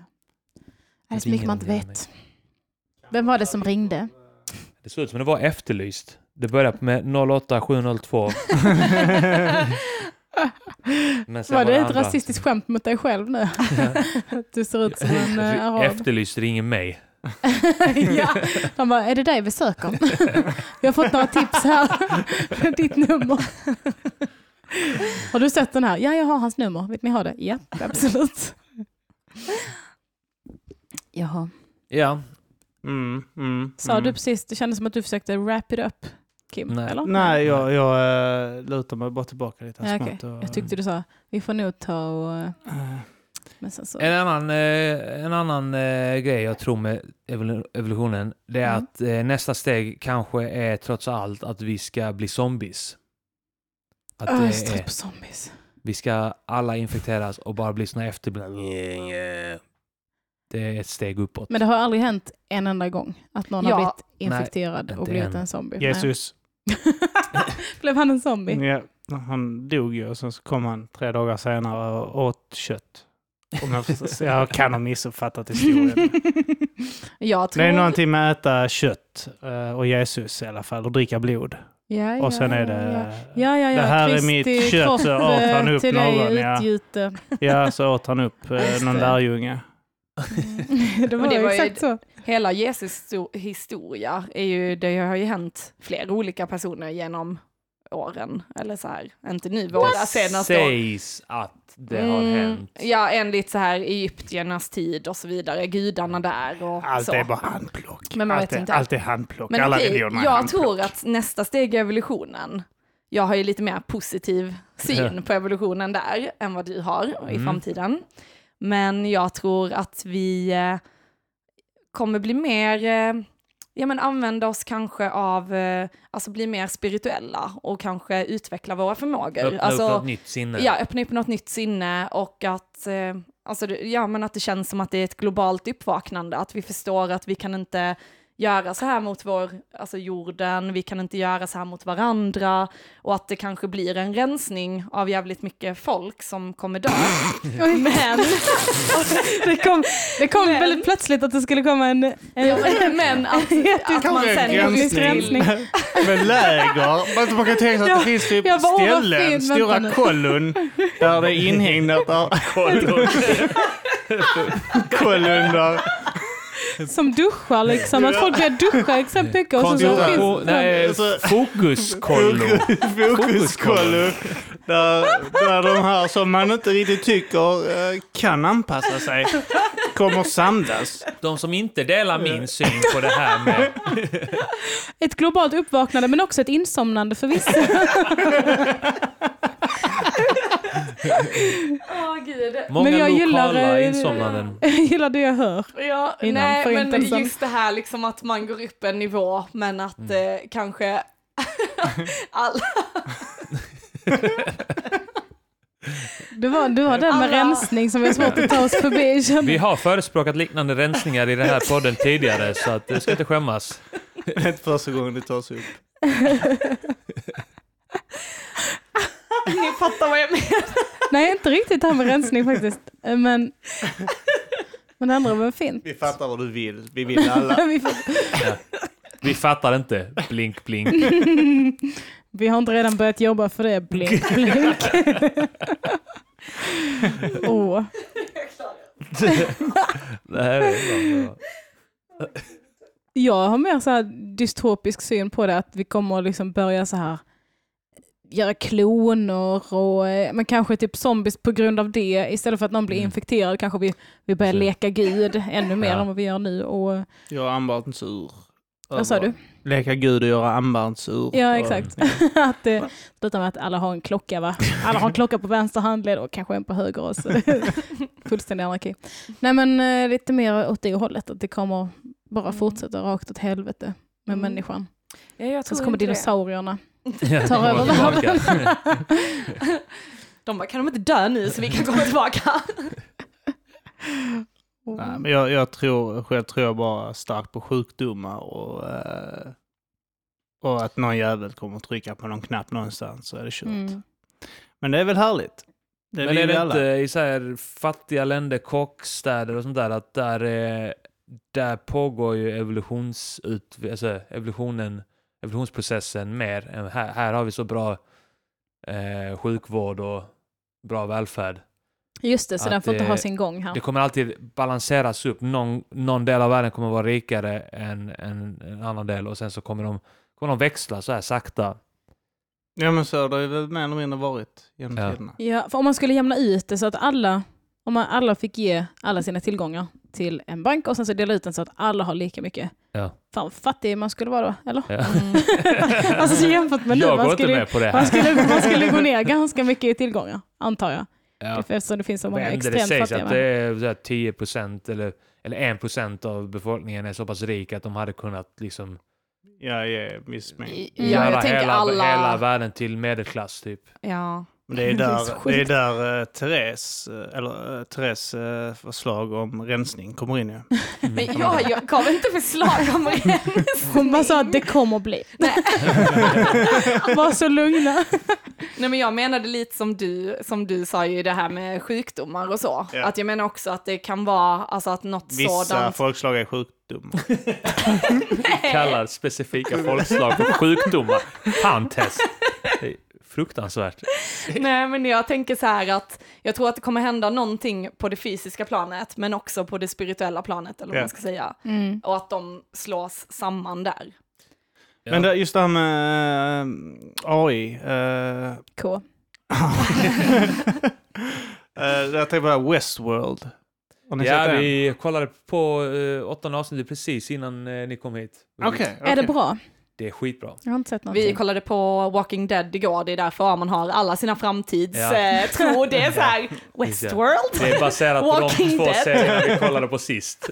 Det är så mycket man inte vet. Vem var det som ringde? Det såg ut som det var efterlyst. Det började med 08702. Men Var det ett rasistiskt skämt mot dig själv nu? Att du ser ut som en äh, arab. Efterlyst ringer mig. ja. De bara, är det dig vi söker? vi har fått några tips här. Ditt nummer. har du sett den här? Ja, jag har hans nummer. Vill ni ha det? Ja, absolut. Jaha. Ja, Mm, mm, Sa mm. du precis, det kändes som att du försökte wrap it up, Kim? Nej. Eller? Nej, jag, jag äh, lutar mig bara tillbaka lite. Ja, okej. och- Jag tyckte du sa, vi får nog ta och... eh, Eh, sen så... en annan, eh, en annan eh, grej jag tror med evol- evolutionen, det är Mm. att eh, nästa steg kanske är trots allt att vi ska bli zombies. Att det jag är på zombies. vi ska alla infekteras och bara bli såna efterblivna. Det är ett steg uppåt. Men det har aldrig hänt en enda gång att någon Ja. har blivit infekterad och inte blivit än. en zombie. Jesus. Nej. Blev han en zombie? Ja, han dog ju och sen så kom han tre dagar senare och åt kött. Om jag, jag kan ha missuppfattat historien. Jag tror... Det är någonting med att äta kött eh, och Jesus i alla fall och dricka blod. Ja, Och sen ja, är det... Ja, ja, ja. Det här är Kristi mitt kött, så åt han eh, upp till någon, ja. utgjute. Ja, så åt han upp eh, någon lärjunge. det var, det var ju- exakt så. Hela Jesus sto- historia är ju, det har ju hänt flera olika personer genom åren. Eller så här, inte nu våra senaste år. Sägs att det har Mm, hänt. Ja, enligt så här Egyptiernas tid och så vidare, gudarna där och Allt så. är bara handplock. Men man allt, vet är, inte. allt är handplock. Men Alla okej, religioner är jag handplock. tror att nästa steg är evolutionen. Jag har ju lite mer positiv syn på evolutionen där än vad du har i Mm. framtiden. Men jag tror att vi eh, kommer bli mer, eh, ja men använda oss kanske av, eh, alltså bli mer spirituella och kanske utveckla våra förmågor. Öppna alltså, upp något nytt sinne. Ja, öppna upp något nytt sinne och att, eh, alltså, ja, men att det känns som att det är ett globalt uppvaknande, att vi förstår att vi kan inte göra så här mot vår, alltså jorden, vi kan inte göra så här mot varandra och att det kanske blir en rensning av jävligt mycket folk som kommer dö. Men, Det kom, det kom Men- väldigt plötsligt att det skulle komma en... en men att, att man Kanske sen en etnisk rensning. Med läger. Man- Man kan tänka sig att Ja, det finns typ jag bara, ställen, fint, stora kollon, där det är inhägnat av kollon där. Som duschar liksom, att folk börjar duscha exakt mycket och så, så finns Ko- nej, Alltså- fokuskollo. Fokuskollo. Där, där de här som man inte riktigt tycker eh, kan anpassa sig kommer samlas. De som inte delar min syn på det här med... ett globalt uppvaknande men också ett insomnande för Åh gud. Många Men jag gillar, lokala eh, insomnanden. Jag gillar det jag hör. Ja, Innan nej, men just det här liksom att man går upp en nivå, men att Mm. eh, kanske alla... Det var, det var den med Alla- rensning som är svårt att ta oss förbi. Vi har förespråkat liknande rensningar i den här podden tidigare, så att du ska inte skämmas. Det är inte första gången det tas upp. Ni fattar vad jag menar. Nej, inte riktigt det här med rensning faktiskt. Men, men det andra var fint. Vi fattar vad du vill. Vi vill alla. Vi, får, Vi fattar inte. Blink, blink. vi har inte redan börjat jobba för det. Blink, blink. Åh. Det här är bra. Jag har mer så här dystopisk syn på det, att vi kommer att liksom börja så här göra kloner och eh, men kanske typ zombies på grund av det. Istället för att någon blir Mm. infekterad kanske vi, vi börjar Så. leka gud ännu mer Ja. än vad vi gör nu. Och, Göra armbandsur. vad sa du? Leka gud och göra armbandsur. Ja, Och- exakt. att det slutar med att alla har en klocka va? Alla har en klocka på vänster handled och kanske en på höger. Och så. Fullständig anarki. Nej men eh, lite mer åt det hållet, att det kommer bara Mm. fortsätta rakt åt helvete med Mm. människan. Ja, jag Sen så kommer inte det. Tar över tillbaka. De bara, kan de inte dö nu så vi kan komma tillbaka? Nej, men jag, jag tror, själv tror jag bara starkt på sjukdomar och, eh, och att någon jävel kommer att trycka på någon knapp någonstans så är det kört. Mm. Men det är väl härligt? Det Men är det alla. inte i så här fattiga länder, kockstäder och sånt där, att där, är, där pågår ju evolutionsut, alltså evolutionen, evolutionsprocessen mer än här. Här har vi så bra eh, sjukvård och bra välfärd. Just det, så Att den får inte ha sin gång här. Det kommer alltid balanseras upp. Någon, någon del av världen kommer vara rikare än, än en annan del och sen så kommer de, kommer de växla så här sakta. Ja men så har det väl mer eller mindre varit genom Ja. tiderna. Ja, för om man skulle jämna ut det så att alla, om man alla fick ge alla sina tillgångar till en bank och sen så dela ut den så att alla har lika mycket. Ja. Fan vad fattig man skulle vara då, eller? Ja. alltså så jämfört med nu, Jag man skulle, med på det man, här. skulle, man skulle gå ner ganska mycket i tillgångar, antar jag. Ja. Eftersom det finns så många Men det extremt sägs fattiga. att det är så här 10 procent eller, eller 1 procent av befolkningen är så pass rik att de hade kunnat liksom Ja, ja, viss mängd. Ja, jag tänker hela, alla... hela världen till medelklass typ. Ja. Men det är Det är där, det är där uh, Therese, eh, eller, uh, Therese eh, förslag om rensning kommer in ju. Men jag, jag gav inte förslag om rensning. Hon bara sa att det kommer bli. Nej. Var så lugna. Nej men jag menade lite som du, som du sa ju det här med sjukdomar och så. Ja. Att jag menar också att det kan vara alltså att något Vissa sådant. folkslag är sjukdomar. Kallar specifika folkslag för sjukdomar. Pantest. Fruktansvärt. Nej men jag tänker så här att jag tror att det kommer hända någonting på det fysiska planet men också på det spirituella planet eller vad Ja. man ska säga. Mm. Och att de slås samman där. Ja. Men det, just det här med eh, AI. eh, K. eh, jag tänkte på Westworld. Ja, vi kollade på uh, åttonde avsnittet precis innan eh, ni kom hit. Okej. Är det bra? Det är skitbra. Jag har inte sett någonting. Vi kollade på Walking Dead igår, det är därför man har alla sina framtids Ja. eh. Det är så här Westworld. Det är baserat på de två Dead. serierna vi kollade på sist.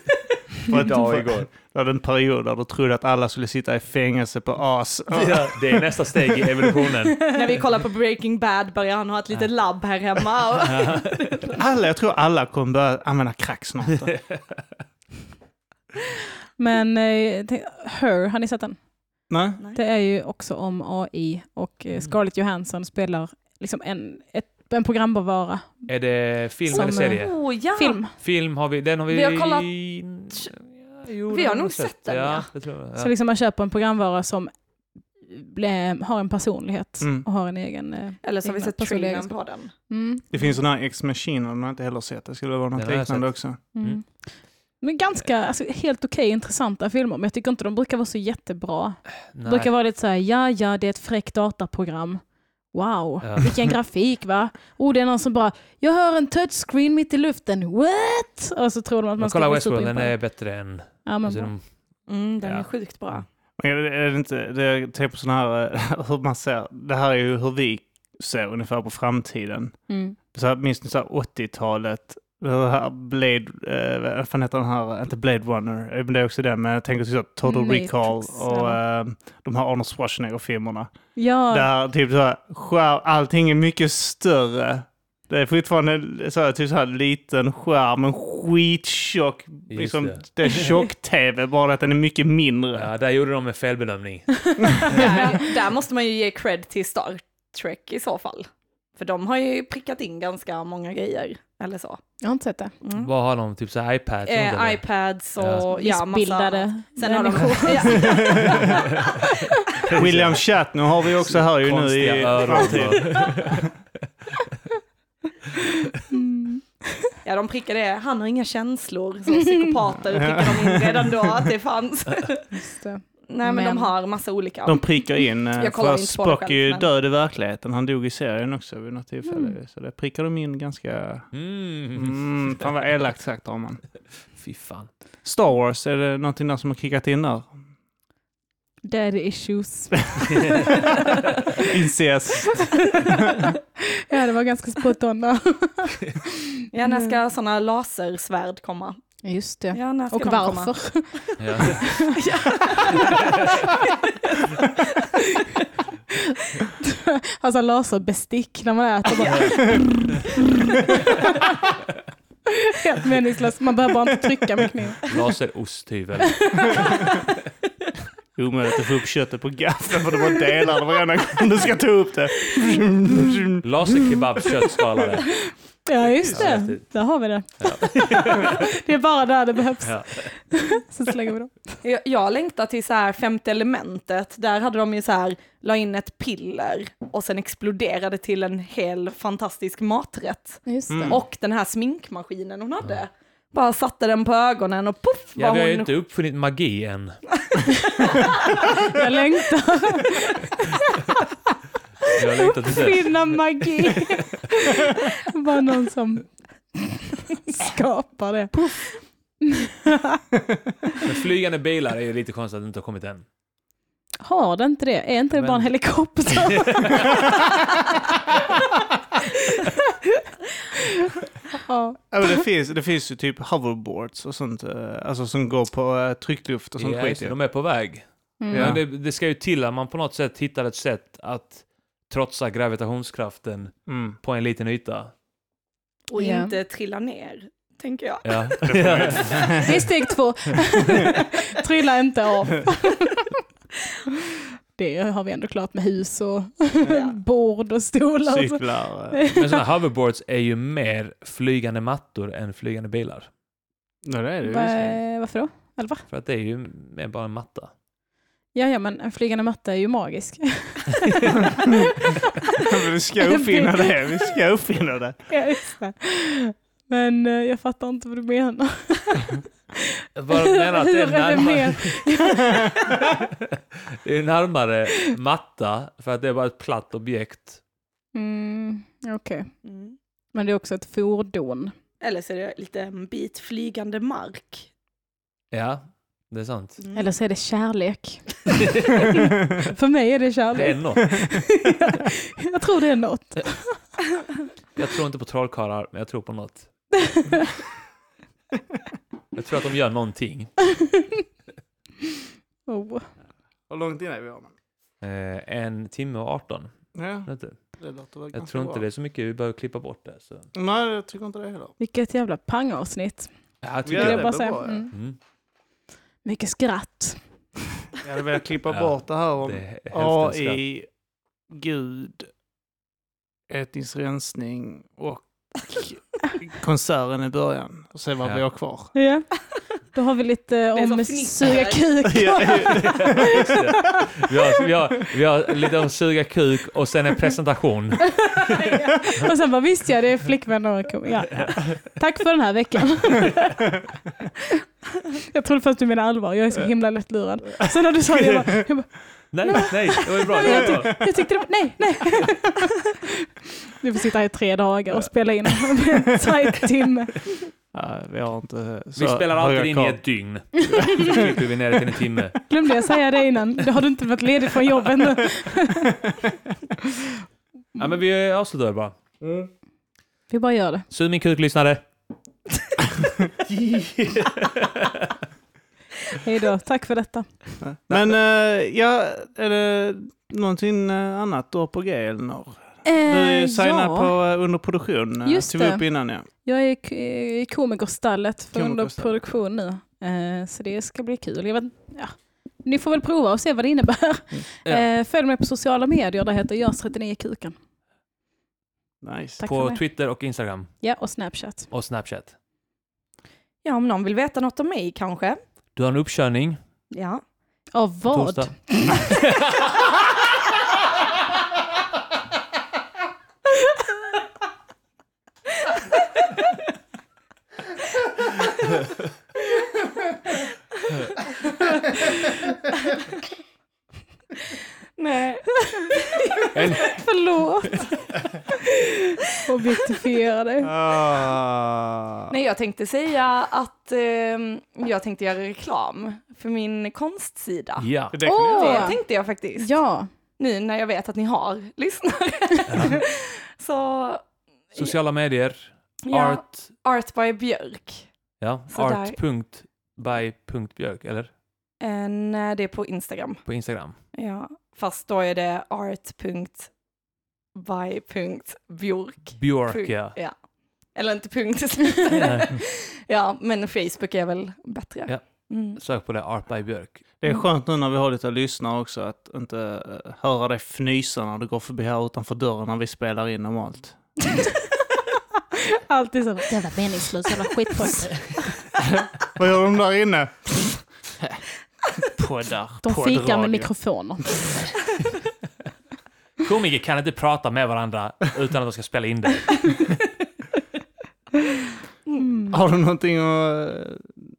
Idag och igår. Det var en period där du trodde att alla skulle sitta i fängelse på AS. Ja, det är nästa steg i evolutionen. När vi kollar på Breaking Bad börjar han ha ett litet labb här hemma. Och... Alla, jag tror alla kommer börja använda crack snart. Men eh, Her, har ni sett den? Nej? Det är ju också om AI och Mm. eh, Scarlett Johansson spelar liksom en, ett, en programvara. Är det film Som, eller serie? Oh ja! Film. Film har vi, den har vi... Vi har kollat- Ja, jo, Vi har nog sett den, ja. det tror jag. Ja. Så liksom man köper en programvara som ble, har en personlighet Mm. och har en egen... eh, Eller så har vi sett trailern på den. Mm. Det finns sådana här X-Machine, de har inte heller sett. Det skulle vara något liknande också. Mm. Men ganska, alltså, helt okej intressanta filmer, men jag tycker inte de brukar vara så jättebra. Nej. brukar vara lite så här, ja, ja, det är ett fräckt dataprogram. Wow, Ja. vilken grafik va? Oh, det är någon som bara, jag hör en touchscreen mitt i luften, what? Och så tror de att man Men ska kolla bli Westworld, den är bättre än... Ja, men Alltså, de, Mm, den Ja. är sjukt bra. Men är det, är det inte, det, jag tänker på sådana här, eh, hur man ser, det här är ju hur vi ser ungefär på framtiden. Mm. Så här, här 80-talet? Det här Blade, eh, vad fan heter den här, inte Blade Runner, eh, men det är också det, men jag tänker så här Total Matrix, Recall och ja. eh, de här Arnold Schwarzenegger-filmerna. Ja, Där typ så här, skär, allting är mycket större. Det är fortfarande så här, typ så här liten skärm, en skittjock, liksom, det. det. är tjock-tv, bara att den är mycket mindre. ja, där gjorde de en felbedömning. där, där måste man ju ge cred till Star Trek i så fall. För de har ju prickat in ganska många grejer. Eller så. Jag har inte sett det. Mm. Vad har de? Typ så här iPads? Eh, iPads och Ja. ja, massa... Missbildade Sen har de... William Shatner har vi också här ju nu i framtiden. Mm. ja, de prickar det. Han har inga känslor. Så psykopater prickar de in redan då att det fanns. Just det. Nej, men, de Men- har massa olika. De prickar in, eh, Jag kollar för Spock är ju men- död i verkligheten. Han dog i serien också vid något tillfälle. Mm. Så det prickar de in ganska... Mm. Mm, fan vad elakt sagt har man. Fy fan. Star Wars, är det någonting där som har kickat in där? Daddy issues. Incest. ja, det var ganska spot on där. Ja, när ska sådana lasersvärd komma? Just det. Ja, Och de varför? Ja. Alltså laserbestick när man äter. Bara. Helt meningslöst. Man behöver bara inte trycka med kniven. Laserosthyvel. Omöjligt att få upp köttet på gaffeln för det var delar varenda gång du ska ta upp det. Laserkebab köttskalare. Ja, just Ja, det. häftigt. Där har vi det. det är bara där det behövs. Ja. Så slänger vi dem. Jag, jag längtar till så här femte elementet. Där hade de ju så här, la in ett piller och sen exploderade till en hel fantastisk maträtt. Just det. Mm. Och den här sminkmaskinen hon hade. Bara satte den på ögonen och puff Ja, var vi har ju hon... inte uppfunnit magi än. Jag längtar. Jag har längtat till det. Finna magi. Bara någon som skapar det. Men flygande bilar är ju lite konstigt att det inte har kommit än. Har det inte det? Är inte det bara en Men- helikopter? ja. Ja, men det, finns, det finns ju typ hoverboards och sånt, eh, alltså som går på eh, tryckluft och sånt Ja, skit. de är på väg. Mm. Ja. Men det, det ska ju till att man på något sätt hittar ett sätt att trotsa gravitationskraften Mm. på en liten yta. Och Ja. inte trilla ner, tänker jag. Ja. Det är steg två. Trilla inte av. Det har vi ändå klart med hus och bord och stolar. Cyklar. eh. Men sådana hoverboards är ju mer flygande mattor än flygande bilar. Ja, det är det. Va, varför då? Eller va? För att det är ju mer bara en matta. Ja, ja, men en flygande matta är ju magisk. Men vi ska uppfinna det. Vi ska uppfinna det. ja, just det. Men eh, jag fattar inte vad du menar. Vad de menar att det är närmare, det är närmare matta för att det är bara ett platt objekt. Mm, Okej, Mm. men det är också ett fordon. Eller så är det lite en bit flygande mark. Ja, det är sant. Mm. Eller så är det kärlek. För mig är det Det är kärlek. något. jag tror det är något. Jag tror inte på trollkarlar, men jag tror på något. Jag tror att de gör någonting. oh. Hur långt in är vi? Eh, en timme och 18. Ja, Jag tror inte bra. det är så mycket vi behöver klippa bort det. Så. Nej, jag tycker inte det heller. Vilket jävla pangavsnitt. Ja, jag Ja, tycker Vill det jag bara säga. bra, ja. Mm. Mycket skratt. Jag hade velat klippa Ja, bort det här om Det skratt. AI, Gud, etnisk rensning och konserten i början. Och se vad Ja. vi har kvar. Ja. Då har vi lite om suga kuk. Ja. Vi har, vi, har, vi har lite om suga kuk och sen en presentation. Och sen bara visst ja, det är flickvän och kom. Ja, ja. Tack för den här veckan. Jag trodde först du menade allvar, jag är så himla lättlurad. Sen när du sa det, jag bara, jag, bara, Nej, nej, det var ju bra. Var bra. jag tyckte det var, nej, nej. Vi får sitta här i tre dagar och spela in en tajt timme. Ja, vi har inte så Vi spelar alltid in i ett dygn. Så klipper vi ner det till en timme. Glömde jag säga det innan? Då har du inte varit ledig från jobbet nu. Ja, men vi avslutar bara. Vi bara gör det. Sug min kuk, lyssnare. Hej då, tack för detta. Men eh, ja, är det någonting eh, annat då på G eller något? Du är ju signad ja. på eh, underproduktion. eh, Just tog vi upp innan ja. Jag är i komikerstallet för under produktion nu. Eh, så det ska bli kul. Jag vet, ja. Ni får väl prova och se vad det innebär. Ja. Eh, följ mig på sociala medier, där heter jag 39 kuken. Nice. Tack På. Twitter och Instagram. Ja, och Snapchat. Och Snapchat. Ja, om någon vill veta något om mig kanske. Du har en uppkörning. Ja. Av vad? Nej. En, Förlåt. Objektifiera dig. Ah. Nej, jag tänkte säga att ehm, jag tänkte göra reklam för min konstsida. ja. Det göra. Det tänkte jag faktiskt. Ja, Nu när jag vet att ni har lyssnare. Så, Sociala medier. ja, Art. Art by Björk. Ja. Art.by.björk. Eller? Eh, nej, det är på Instagram. På Instagram. Ja, fast då är det art.by.björk. Björk, ja. ja. Eller inte punkt i slutet. ja, men Facebook är väl bättre. Ja. Mm. Sök på det, Art by Björk. Det är skönt nu när vi har lite lyssnare också att inte eh, höra dig fnysa när du går förbi här utanför dörren när vi spelar in normalt. alltid så. Jävla meningslös jävla skitpojke. Vad gör de där inne? Poddar. De poddradio. fikar med mikrofoner. Komiker kan inte prata med varandra utan att de ska spela in det. Mm. Har du någonting att...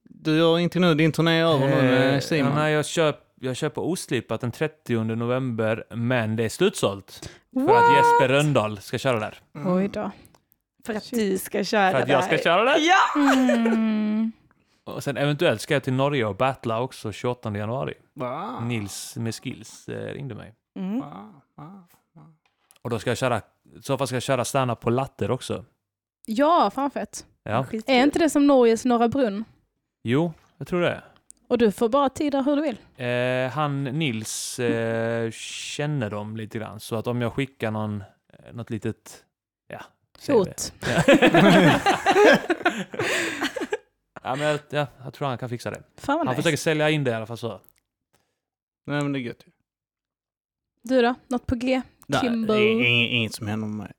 Du gör inte nu, din turné är över nu med Eh, Simon. ja, nej, jag, köp, jag köper oslipat den 30 november, men det är slutsålt. För att What? Jesper Röndahl ska köra där. Oj då. För att du ska köra För att jag ska köra där. Ja! Mm. Och sen eventuellt ska jag till Norge och battla också 28 januari. Va? Nils med skills eh, ringde mig. Mm. Va? Va? Och då ska jag köra, i så fall ska jag köra stanna på latter också. Ja, fan fett. Ja. Är inte det som Norges Norra Brunn? Jo, jag tror det. Och du får bara tid där hur du vill. Eh, han Nils eh, känner dem lite grann, så att om jag skickar någon, eh, något litet, ja. Hot. Ja. ja, men jag, ja, jag tror han kan fixa det. Fan vad Han nice. försöker sälja in det i alla fall så. Nej men det är gött ju. Du då? Något på G? Nej, Kimbo? det är ing- inget som händer med mig.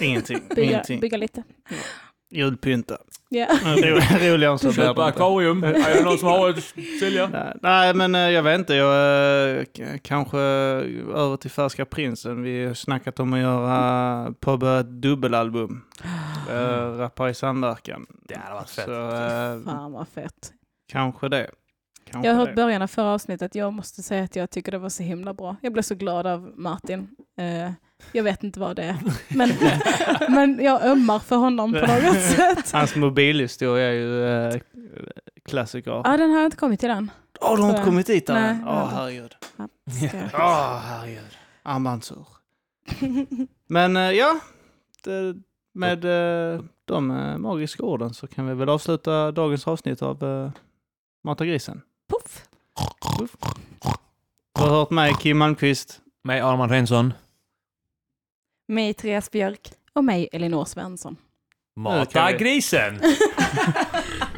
Ingenting. Bygga, Ingenting. bygga lite. Julpynta. Ja. Ro- Roligare än så blir det akvarium. Är det någon som har ett sälja? Nej, men eh, jag vet inte. Jag, eh, kanske över till Färska Prinsen. Vi har snackat om att göra, påbörja ett dubbelalbum. Uh, rappar i samverkan. Det hade varit fett. Så eh, Fan vad fett. kanske det. Kanske Jag har hört det. början av förra avsnittet. Jag måste säga att jag tycker det var så himla bra. Jag blev så glad av Martin. Eh, jag vet inte vad det är. Men, men jag ömmar för honom på något sätt. Hans mobilhistoria är ju uh, klassiker. Åh, Ja, den har jag inte kommit till än. du har inte kommit dit än? Åh, inte. herregud. Åh, herregud. Armbandsur. Men eh, ja, det, med uh, de eh, magiska orden så kan vi väl avsluta dagens avsnitt av uh, Mata grisen. Puff. Du har hört mig, Kim Malmqvist. Mig, Arman Rensson. Mig, Therese Björk. Och mig, Elinor Svensson. Mata grisen!